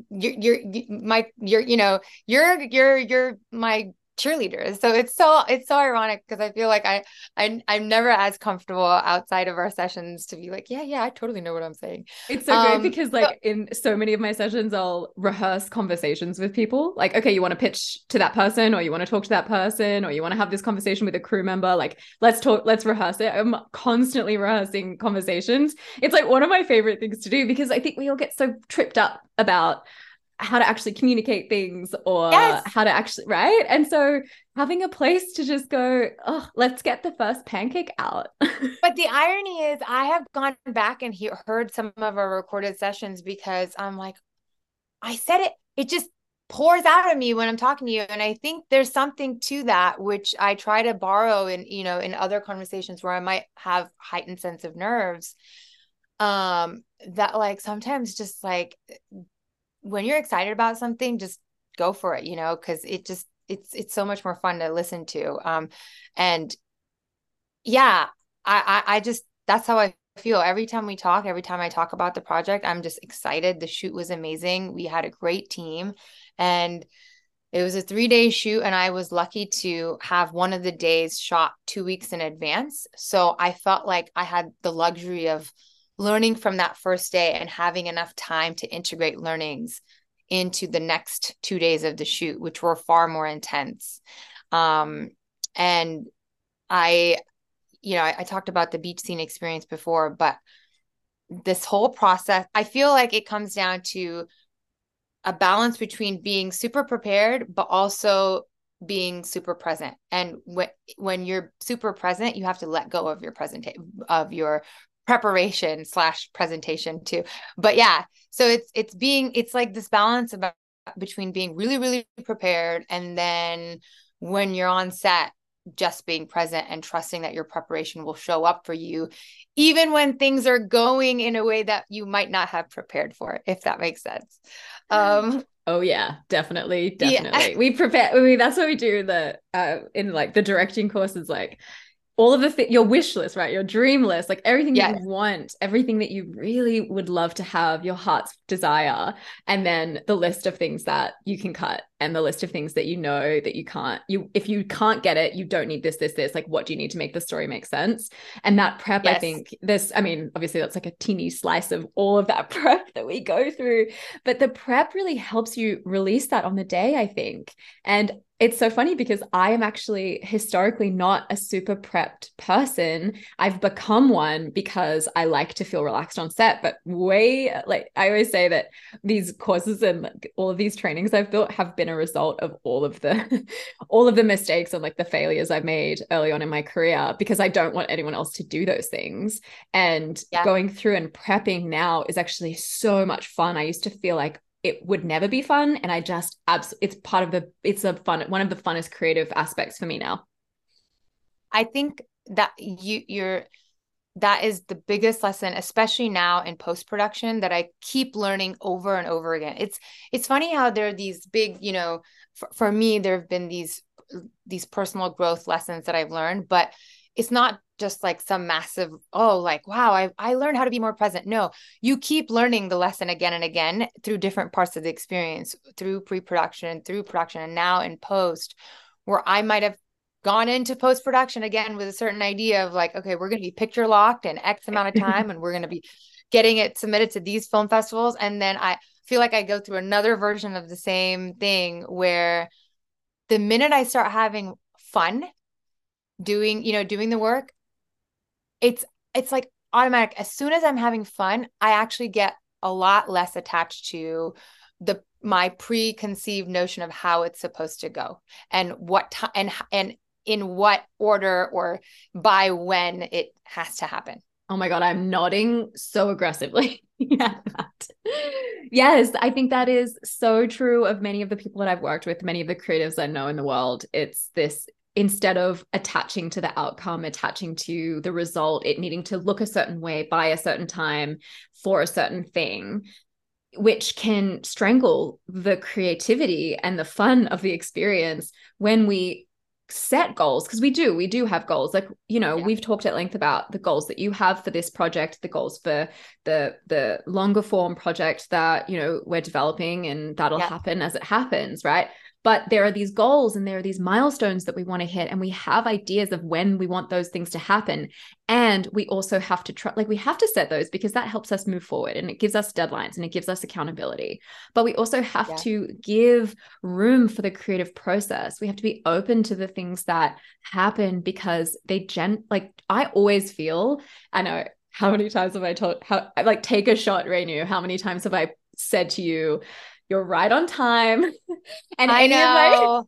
[SPEAKER 2] you're, you're, my, you're, you know, you're, you're, you're my cheerleaders. So it's so it's so ironic because I feel like I I I'm never as comfortable outside of our sessions to be like, yeah, yeah, I totally know what I'm saying.
[SPEAKER 1] It's so um, great because like in so many of my sessions I'll rehearse conversations with people. Like, okay, you want to pitch to that person or you want to talk to that person or you want to have this conversation with a crew member, like let's talk, let's rehearse it. I'm constantly rehearsing conversations. It's like one of my favorite things to do because I think we all get so tripped up about how to actually communicate things or yes. how to actually right? And so having a place to just go oh let's get the first pancake out.
[SPEAKER 2] But the irony is i have gone back and he- heard some of our recorded sessions because i'm like i said it it just pours out of me when i'm talking to you. And i think there's something to that which i try to borrow in you know in other conversations where i might have heightened sense of nerves um that like sometimes just like when you're excited about something, just go for it, you know, because it just it's it's so much more fun to listen to. Um, and yeah, I, I I just that's how I feel every time we talk. Every time I talk about the project, I'm just excited. The shoot was amazing. We had a great team, and it was a three day shoot, and I was lucky to have one of the days shot two weeks in advance. So I felt like I had the luxury of learning from that first day and having enough time to integrate learnings into the next two days of the shoot, which were far more intense. Um, and I, you know, I, I talked about the beach scene experience before, but this whole process, I feel like it comes down to a balance between being super prepared, but also being super present and when when you're super present you have to let go of your presentation of your preparation slash presentation too but yeah so it's it's being it's like this balance about between being really really prepared and then when you're on set just being present and trusting that your preparation will show up for you even when things are going in a way that you might not have prepared for if that makes sense um
[SPEAKER 1] Oh yeah, definitely, definitely. Yeah. We prepare. I mean, that's what we do. The uh, in like the directing courses, like all of the th- your wish list, right? Your dream list, like everything yes. you want, everything that you really would love to have, your heart's desire, and then the list of things that you can cut and the list of things that you know that you can't. You if you can't get it, you don't need this, this, this. Like, what do you need to make the story make sense? And that prep, yes. I think, this. I mean, obviously, that's like a teeny slice of all of that prep that we go through, but the prep really helps you release that on the day. I think, and it's so funny because I am actually historically not a super prepped person. I've become one because I like to feel relaxed on set, but way like I always say that these courses and all of these trainings I've built have been a result of all of the all of the mistakes and like the failures I've made early on in my career because I don't want anyone else to do those things. And yeah. going through and prepping now is actually so much fun. I used to feel like it would never be fun and i just abs- it's part of the it's a fun one of the funnest creative aspects for me now
[SPEAKER 2] i think that you you're that is the biggest lesson especially now in post production that i keep learning over and over again it's it's funny how there are these big you know for, for me there have been these these personal growth lessons that i've learned but it's not just like some massive oh like wow I I learned how to be more present. No, you keep learning the lesson again and again through different parts of the experience, through pre-production, through production and now in post where I might have gone into post production again with a certain idea of like okay, we're going to be picture locked in X amount of time and we're going to be getting it submitted to these film festivals and then I feel like I go through another version of the same thing where the minute I start having fun doing, you know, doing the work, it's it's like automatic. As soon as I'm having fun, I actually get a lot less attached to the my preconceived notion of how it's supposed to go and what time and and in what order or by when it has to happen.
[SPEAKER 1] Oh my god, I'm nodding so aggressively. yeah. Yes, I think that is so true of many of the people that I've worked with, many of the creatives I know in the world. It's this instead of attaching to the outcome, attaching to the result, it needing to look a certain way by a certain time for a certain thing, which can strangle the creativity and the fun of the experience when we set goals because we do we do have goals like you know yeah. we've talked at length about the goals that you have for this project the goals for the the longer form project that you know we're developing and that'll yeah. happen as it happens right but there are these goals and there are these milestones that we want to hit and we have ideas of when we want those things to happen. And we also have to try like we have to set those because that helps us move forward and it gives us deadlines and it gives us accountability. But we also have yeah. to give room for the creative process. We have to be open to the things that happen because they gen like i always feel i know how many times have i told how like take a shot Renu how many times have i said to you you're right on time.
[SPEAKER 2] and I know.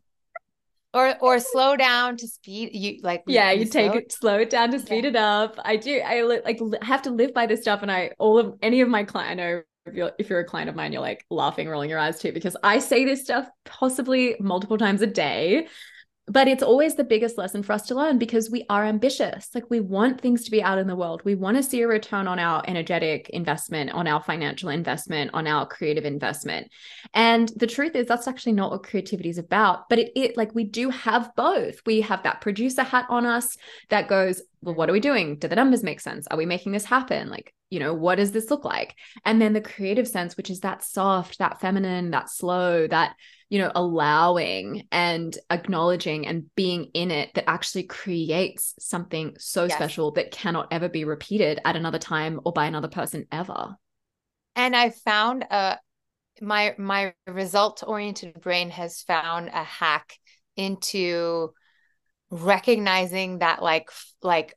[SPEAKER 2] My... or or slow down to speed you like
[SPEAKER 1] yeah you, take slow? it slow it down to speed yeah. it up i do i like have to live by this stuff and i all of any of my client i know if you're if you're a client of mine you're like laughing rolling your eyes too because i say this stuff possibly multiple times a day but it's always the biggest lesson for us to learn because we are ambitious. Like we want things to be out in the world. We want to see a return on our energetic investment, on our financial investment, on our creative investment. And the truth is that's actually not what creativity is about. But it, it like we do have both. We have that producer hat on us that goes, well, what are we doing? Do the numbers make sense? Are we making this happen? Like, you know, what does this look like? And then the creative sense, which is that soft, that feminine, that slow, that you know, allowing and acknowledging and being in it that actually creates something so yes. special that cannot ever be repeated at another time or by another person ever.
[SPEAKER 2] And I found a uh, my my result oriented brain has found a hack into recognizing that like like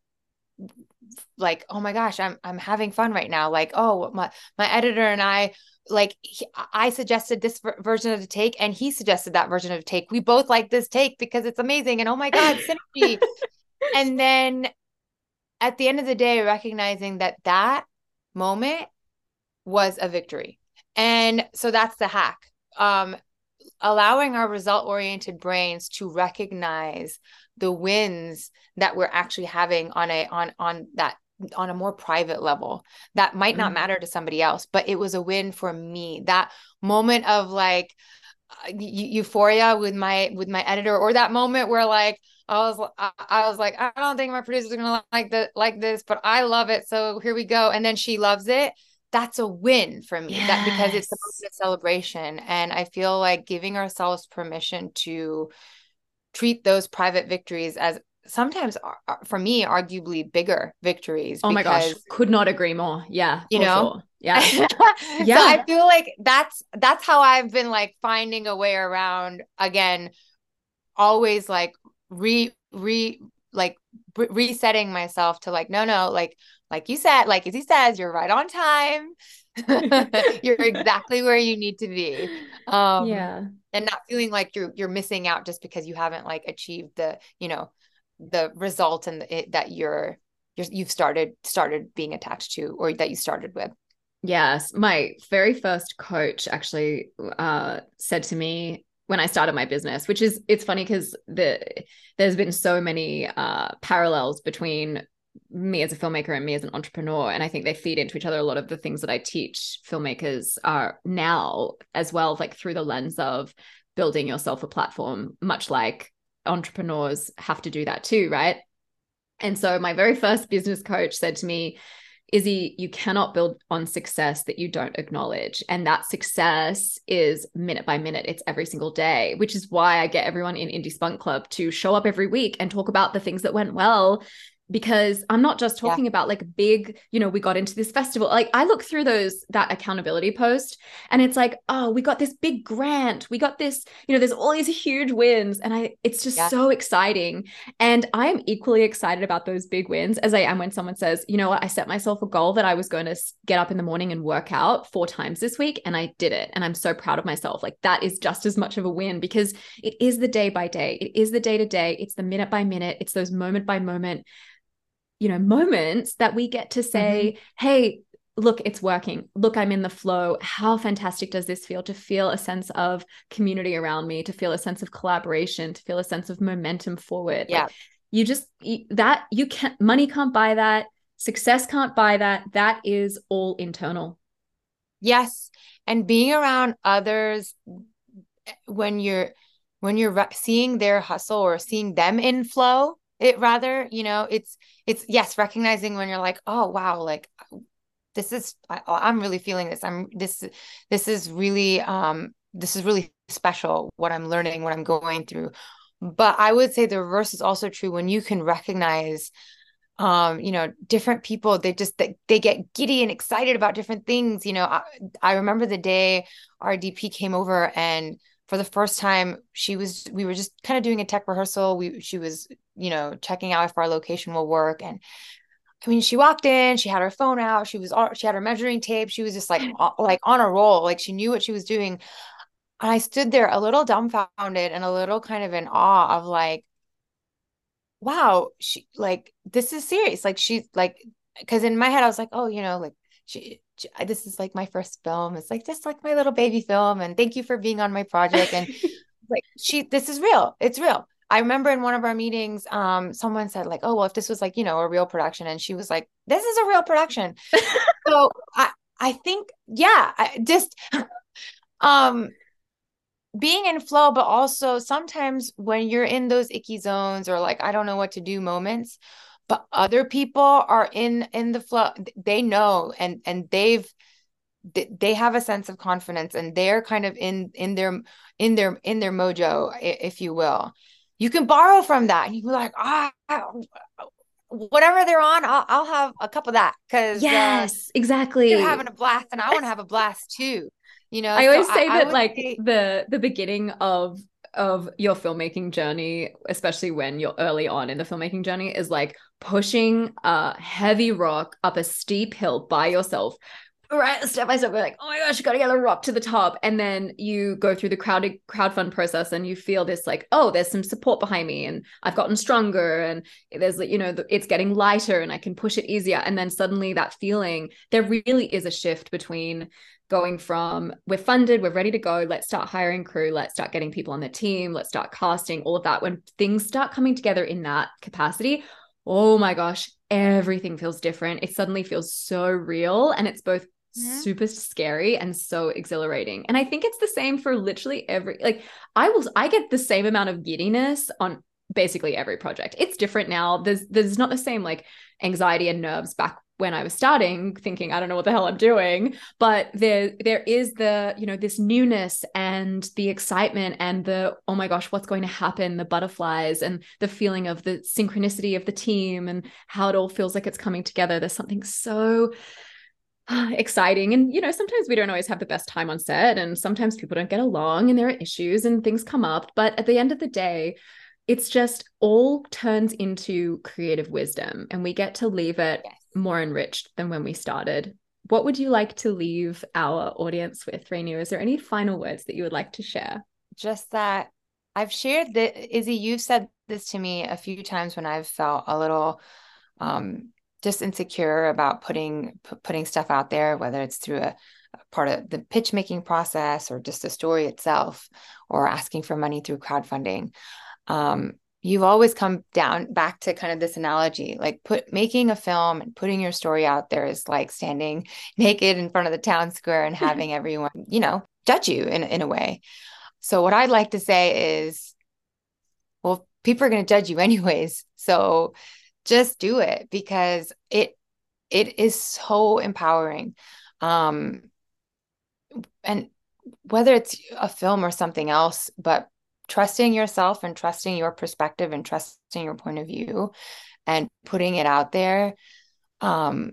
[SPEAKER 2] like oh my gosh i'm i'm having fun right now like oh my my editor and i like he, I suggested this version of the take and he suggested that version of the take. We both like this take because it's amazing and oh my god, synergy. and then at the end of the day recognizing that that moment was a victory. And so that's the hack. Um allowing our result oriented brains to recognize the wins that we're actually having on a on on that on a more private level that might not mm-hmm. matter to somebody else but it was a win for me that moment of like uh, euphoria with my with my editor or that moment where like I was I was like I don't think my producer's gonna like the like this but I love it so here we go and then she loves it that's a win for me yes. that because it's a celebration and I feel like giving ourselves permission to treat those private victories as sometimes for me arguably bigger victories
[SPEAKER 1] oh my gosh could not agree more. Yeah
[SPEAKER 2] you know?
[SPEAKER 1] sure. yeah.
[SPEAKER 2] Yeah. So i feel like that's that's how i've been like finding a way around again always like re re like re- resetting myself to like no no like like you said like as he says you're right on time. You're exactly where you need to be.
[SPEAKER 1] Um yeah.
[SPEAKER 2] and not feeling like you're you're missing out just because you haven't like achieved the you know the result and it, that you're, you're you've started started being attached to or that you started with
[SPEAKER 1] yes my very first coach actually uh, said to me when I started my business, which is it's funny because the there's been so many uh, parallels between me as a filmmaker and me as an entrepreneur, and I think they feed into each other. A lot of the things that I teach filmmakers are now as well, like through the lens of building yourself a platform, much like entrepreneurs have to do that too, right? And so my very first business coach said to me, Izzy, you cannot build on success that you don't acknowledge. And that success is minute by minute, it's every single day, which is why I get everyone in Indie Spunk Club to show up every week and talk about the things that went well because I'm not just talking yeah. about like big, you know, we got into this festival. Like I look through those that accountability post and it's like, oh, we got this big grant. We got this, you know, there's all these huge wins and I it's just yeah. so exciting. And I am equally excited about those big wins as I am when someone says, you know what, I set myself a goal that I was going to get up in the morning and work out four times this week and I did it and I'm so proud of myself. Like that is just as much of a win because it is the day by day. It is the day to day. It's the minute by minute. It's those moment by moment you know moments that we get to say mm-hmm. hey look it's working. Look i'm in the flow. How fantastic does this feel to feel a sense of community around me to feel a sense of collaboration to feel a sense of momentum forward?
[SPEAKER 2] Yeah. like,
[SPEAKER 1] you just that you can't money can't buy that. Success can't buy that. That is all internal.
[SPEAKER 2] Yes. And being around others when you're when you're re- seeing their hustle or seeing them in flow it rather you know it's it's yes recognizing when you're like oh wow like this is I, i'm really feeling this. I'm this this is really um this is really special what i'm learning what i'm going through. But i would say the reverse is also true when you can recognize um you know different people they just they, they get giddy and excited about different things you know I, I remember the day our dp came over and for the first time she was we were just kind of doing a tech rehearsal we she was you know checking out if our location will work and I mean, she walked in, she had her phone out, she was she had her measuring tape, she was just like like on a roll, like she knew what she was doing. And I stood there a little dumbfounded and a little kind of in awe of like, wow, she like this is serious. Like she's like, because in my head I was like, oh, you know, like she, this is like my first film. It's like just like my little baby film, and thank you for being on my project. And like she, this is real. It's real. I remember in one of our meetings, um, someone said like, "Oh, well, if this was like you know a real production," and she was like, "This is a real production." so I, I think, yeah, I just, um, being in flow, but also sometimes when you're in those icky zones or like I don't know what to do moments, but other people are in in the flow. They know and and they've they have a sense of confidence and they're kind of in in their in their in their mojo, if you will you can borrow from that. And you can be like, ah, oh, whatever they're on, I'll, I'll have a cup of that because
[SPEAKER 1] uh, yes, uh, exactly.
[SPEAKER 2] You're having a blast, and I want to have a blast too. You know,
[SPEAKER 1] I always so say I, that I like say- the the beginning of of your filmmaking journey, especially when you're early on in the filmmaking journey, is like pushing a heavy rock up a steep hill by yourself. Right step by step we're like oh my gosh you gotta get a rock to the top. And then you go through the crowded crowd crowdfund process and you feel this like oh there's some support behind me and i've gotten stronger and there's you know it's getting lighter and i can push it easier. And then suddenly that feeling there really is a shift between going from we're funded we're ready to go let's start hiring crew let's start getting people on the team let's start casting all of that when things start coming together in that capacity oh my gosh everything feels different it suddenly feels so real and it's both mm-hmm. super scary and so exhilarating. And I think it's the same for literally every like I will I get the same amount of giddiness on basically every project. It's different now. There's there's not the same like anxiety and nerves back when I was starting thinking I don't know what the hell I'm doing but there there is the you know this newness and the excitement and the oh my gosh what's going to happen? the butterflies and the feeling of the synchronicity of the team and how it all feels like it's coming together. There's something so exciting. And you know sometimes we don't always have the best time on set and sometimes people don't get along and there are issues and things come up. But at the end of the day it's just all turns into creative wisdom and we get to leave it yes. More enriched than when we started. What would you like to leave our audience with Renu? is there any final words that you would like to share?
[SPEAKER 2] Just that i've shared that izzy you've said this to me a few times when i've felt a little um just insecure about putting p- putting stuff out there whether it's through a, a, part of the pitch making process or just the story itself or asking for money through crowdfunding. Um, you've always come down back to kind of this analogy like put making a film and putting your story out there is like standing naked in front of the town square and having everyone you know judge you in, in a way. So what i'd like to say is well people are going to judge you anyways so just do it because it it is so empowering. Um and whether it's a film or something else but trusting yourself and trusting your perspective and trusting your point of view and putting it out there um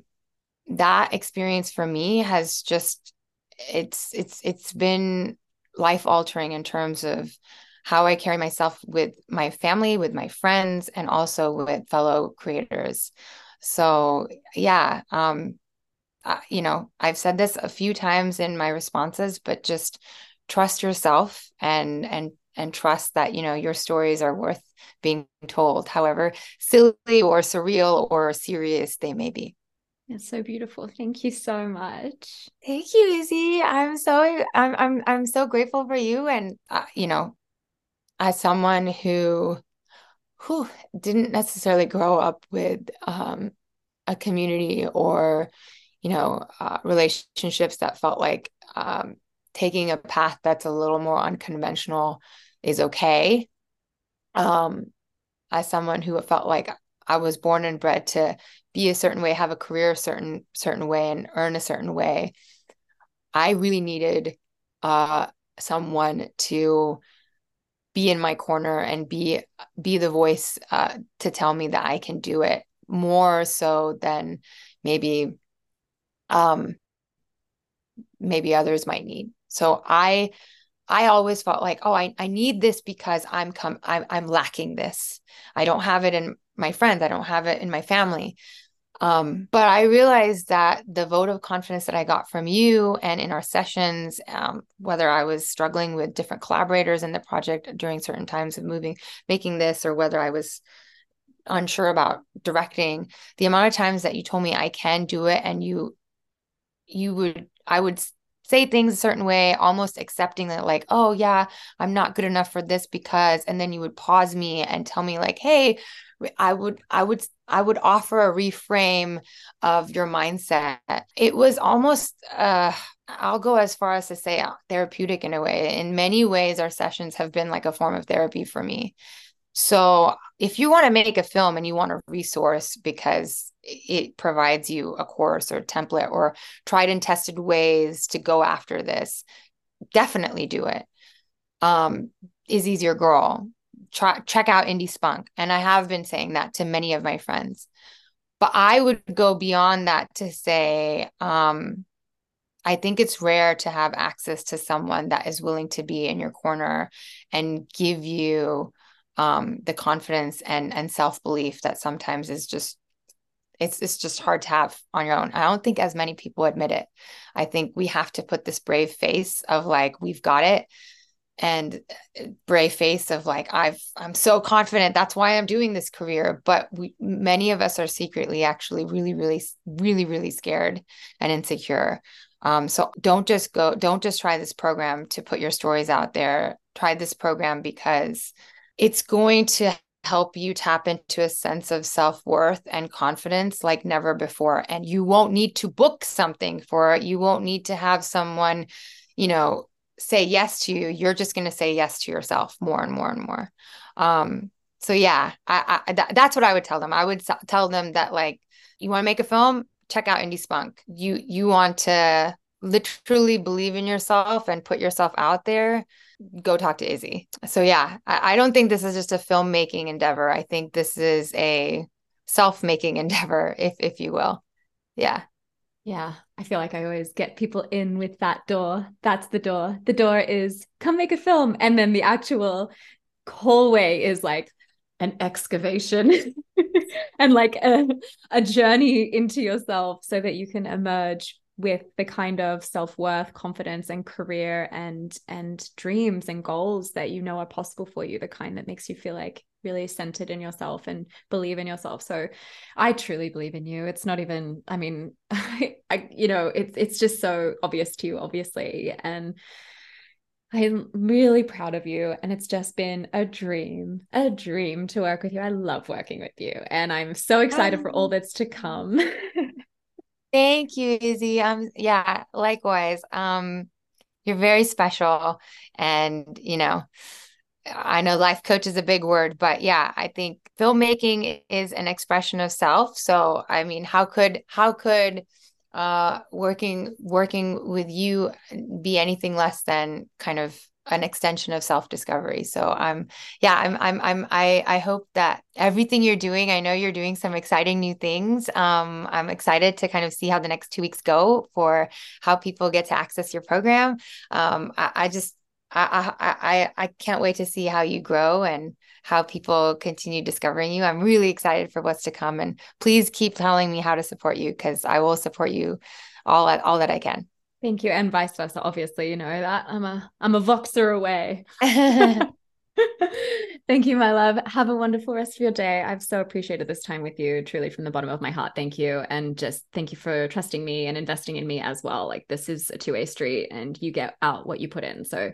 [SPEAKER 2] that experience for me has just it's it's it's been life altering in terms of how I carry myself with my family, with my friends, and also with fellow creators. So, yeah, um, you know, I've said this a few times in my responses, but just trust yourself and and and trust that you know your stories are worth being told, however silly or surreal or serious they may be.
[SPEAKER 1] It's so beautiful. Thank you so much.
[SPEAKER 2] Thank you, Izzy. I'm so I'm I'm I'm so grateful for you, and uh, you know, as someone who who didn't necessarily grow up with um, a community or you know uh, relationships that felt like um, taking a path that's a little more unconventional is okay. Um, as someone who felt like I was born and bred to be a certain way, have a career a certain certain way, and earn a certain way, I really needed uh, someone to be in my corner and be be the voice uh, to tell me that I can do it more so than maybe um maybe others might need. So I I always felt like, oh, I, I need this because I'm come I'm I'm lacking this. I don't have it in my friends. I don't have it in my family. Um, but I realized that the vote of confidence that I got from you and in our sessions, um, whether I was struggling with different collaborators in the project during certain times of moving, making this, or whether I was unsure about directing, the amount of times that you told me I can do it and you you would I would say things a certain way, almost accepting that, like, oh, yeah, I'm not good enough for this because, and then you would pause me and tell me, like, hey, I would, I would, I would offer a reframe of your mindset. It was almost, uh, I'll go as far as to say uh, therapeutic in a way. In many ways, our sessions have been like a form of therapy for me. So if you want to make a film and you want a resource because it provides you a course or template or tried and tested ways to go after this, definitely do it. Um, Izzy's your girl. Try, check out Indie Spunk. And I have been saying that to many of my friends. But I would go beyond that to say, um, I think it's rare to have access to someone that is willing to be in your corner and give you um, the confidence and and self belief that sometimes is just it's it's just hard to have on your own. I don't think as many people admit it. I think we have to put this brave face of like we've got it and uh, brave face of like I've I'm so confident that's why I'm doing this career but we many of us are secretly actually really really really really scared and insecure. Um so don't just go don't just try this program to put your stories out there. Try this program because it's going to help you tap into a sense of self worth and confidence like never before. And you won't need to book something for it. You won't need to have someone, you know, say yes to you. You're just going to say yes to yourself more and more and more. Um, so yeah, I, I th- that's what I would tell them. I would tell them that like, you want to make a film, check out Indie Spunk. You you want to literally believe in yourself and put yourself out there go talk to Izzy. So yeah, I, I don't think this is just a filmmaking endeavor. I think this is a self-making endeavor, if if you will. Yeah.
[SPEAKER 1] Yeah, I feel like I always get people in with that door. That's the door. The door is come make a film. And then the actual hallway is like an excavation and like a, a journey into yourself so that you can emerge with the kind of self-worth confidence and career and and dreams and goals that you know are possible for you the kind that makes you feel like really centered in yourself and believe in yourself so i truly believe in you it's not even i mean I, I you know it's it's just so obvious to you obviously and I'm really proud of you. And it's just been a dream, a dream to work with you. I love working with you. And I'm so excited for all that's to come.
[SPEAKER 2] Thank you, Izzy. Um, yeah, likewise. Um, you're very special. And, you know, I know life coach is a big word, but yeah, I think filmmaking is an expression of self. So, I mean, how could, how could, uh, working, working with you be anything less than kind of an extension of self-discovery. So I'm yeah, I'm I'm I'm I I hope that everything you're doing, I know you're doing some exciting new things. Um I'm excited to kind of see how the next 2 weeks go for how people get to access your program. Um I, I just I, I I I can't wait to see how you grow and how people continue discovering you. I'm really excited for what's to come and please keep telling me how to support you because I will support you all at all that I can.
[SPEAKER 1] Thank you. And vice versa. Obviously, you know that I'm a I'm a voxer away. Thank you, my love. Have a wonderful rest of your day. I've so appreciated this time with you, truly from the bottom of my heart. Thank you. And just thank you for trusting me and investing in me as well. Like this is a two-way street and you get out what you put in. So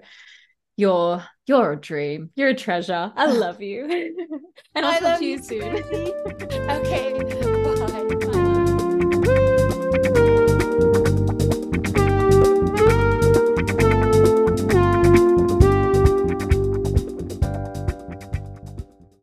[SPEAKER 1] you're you're a dream. You're a treasure. I love you. and I'll I talk to you soon.
[SPEAKER 2] okay.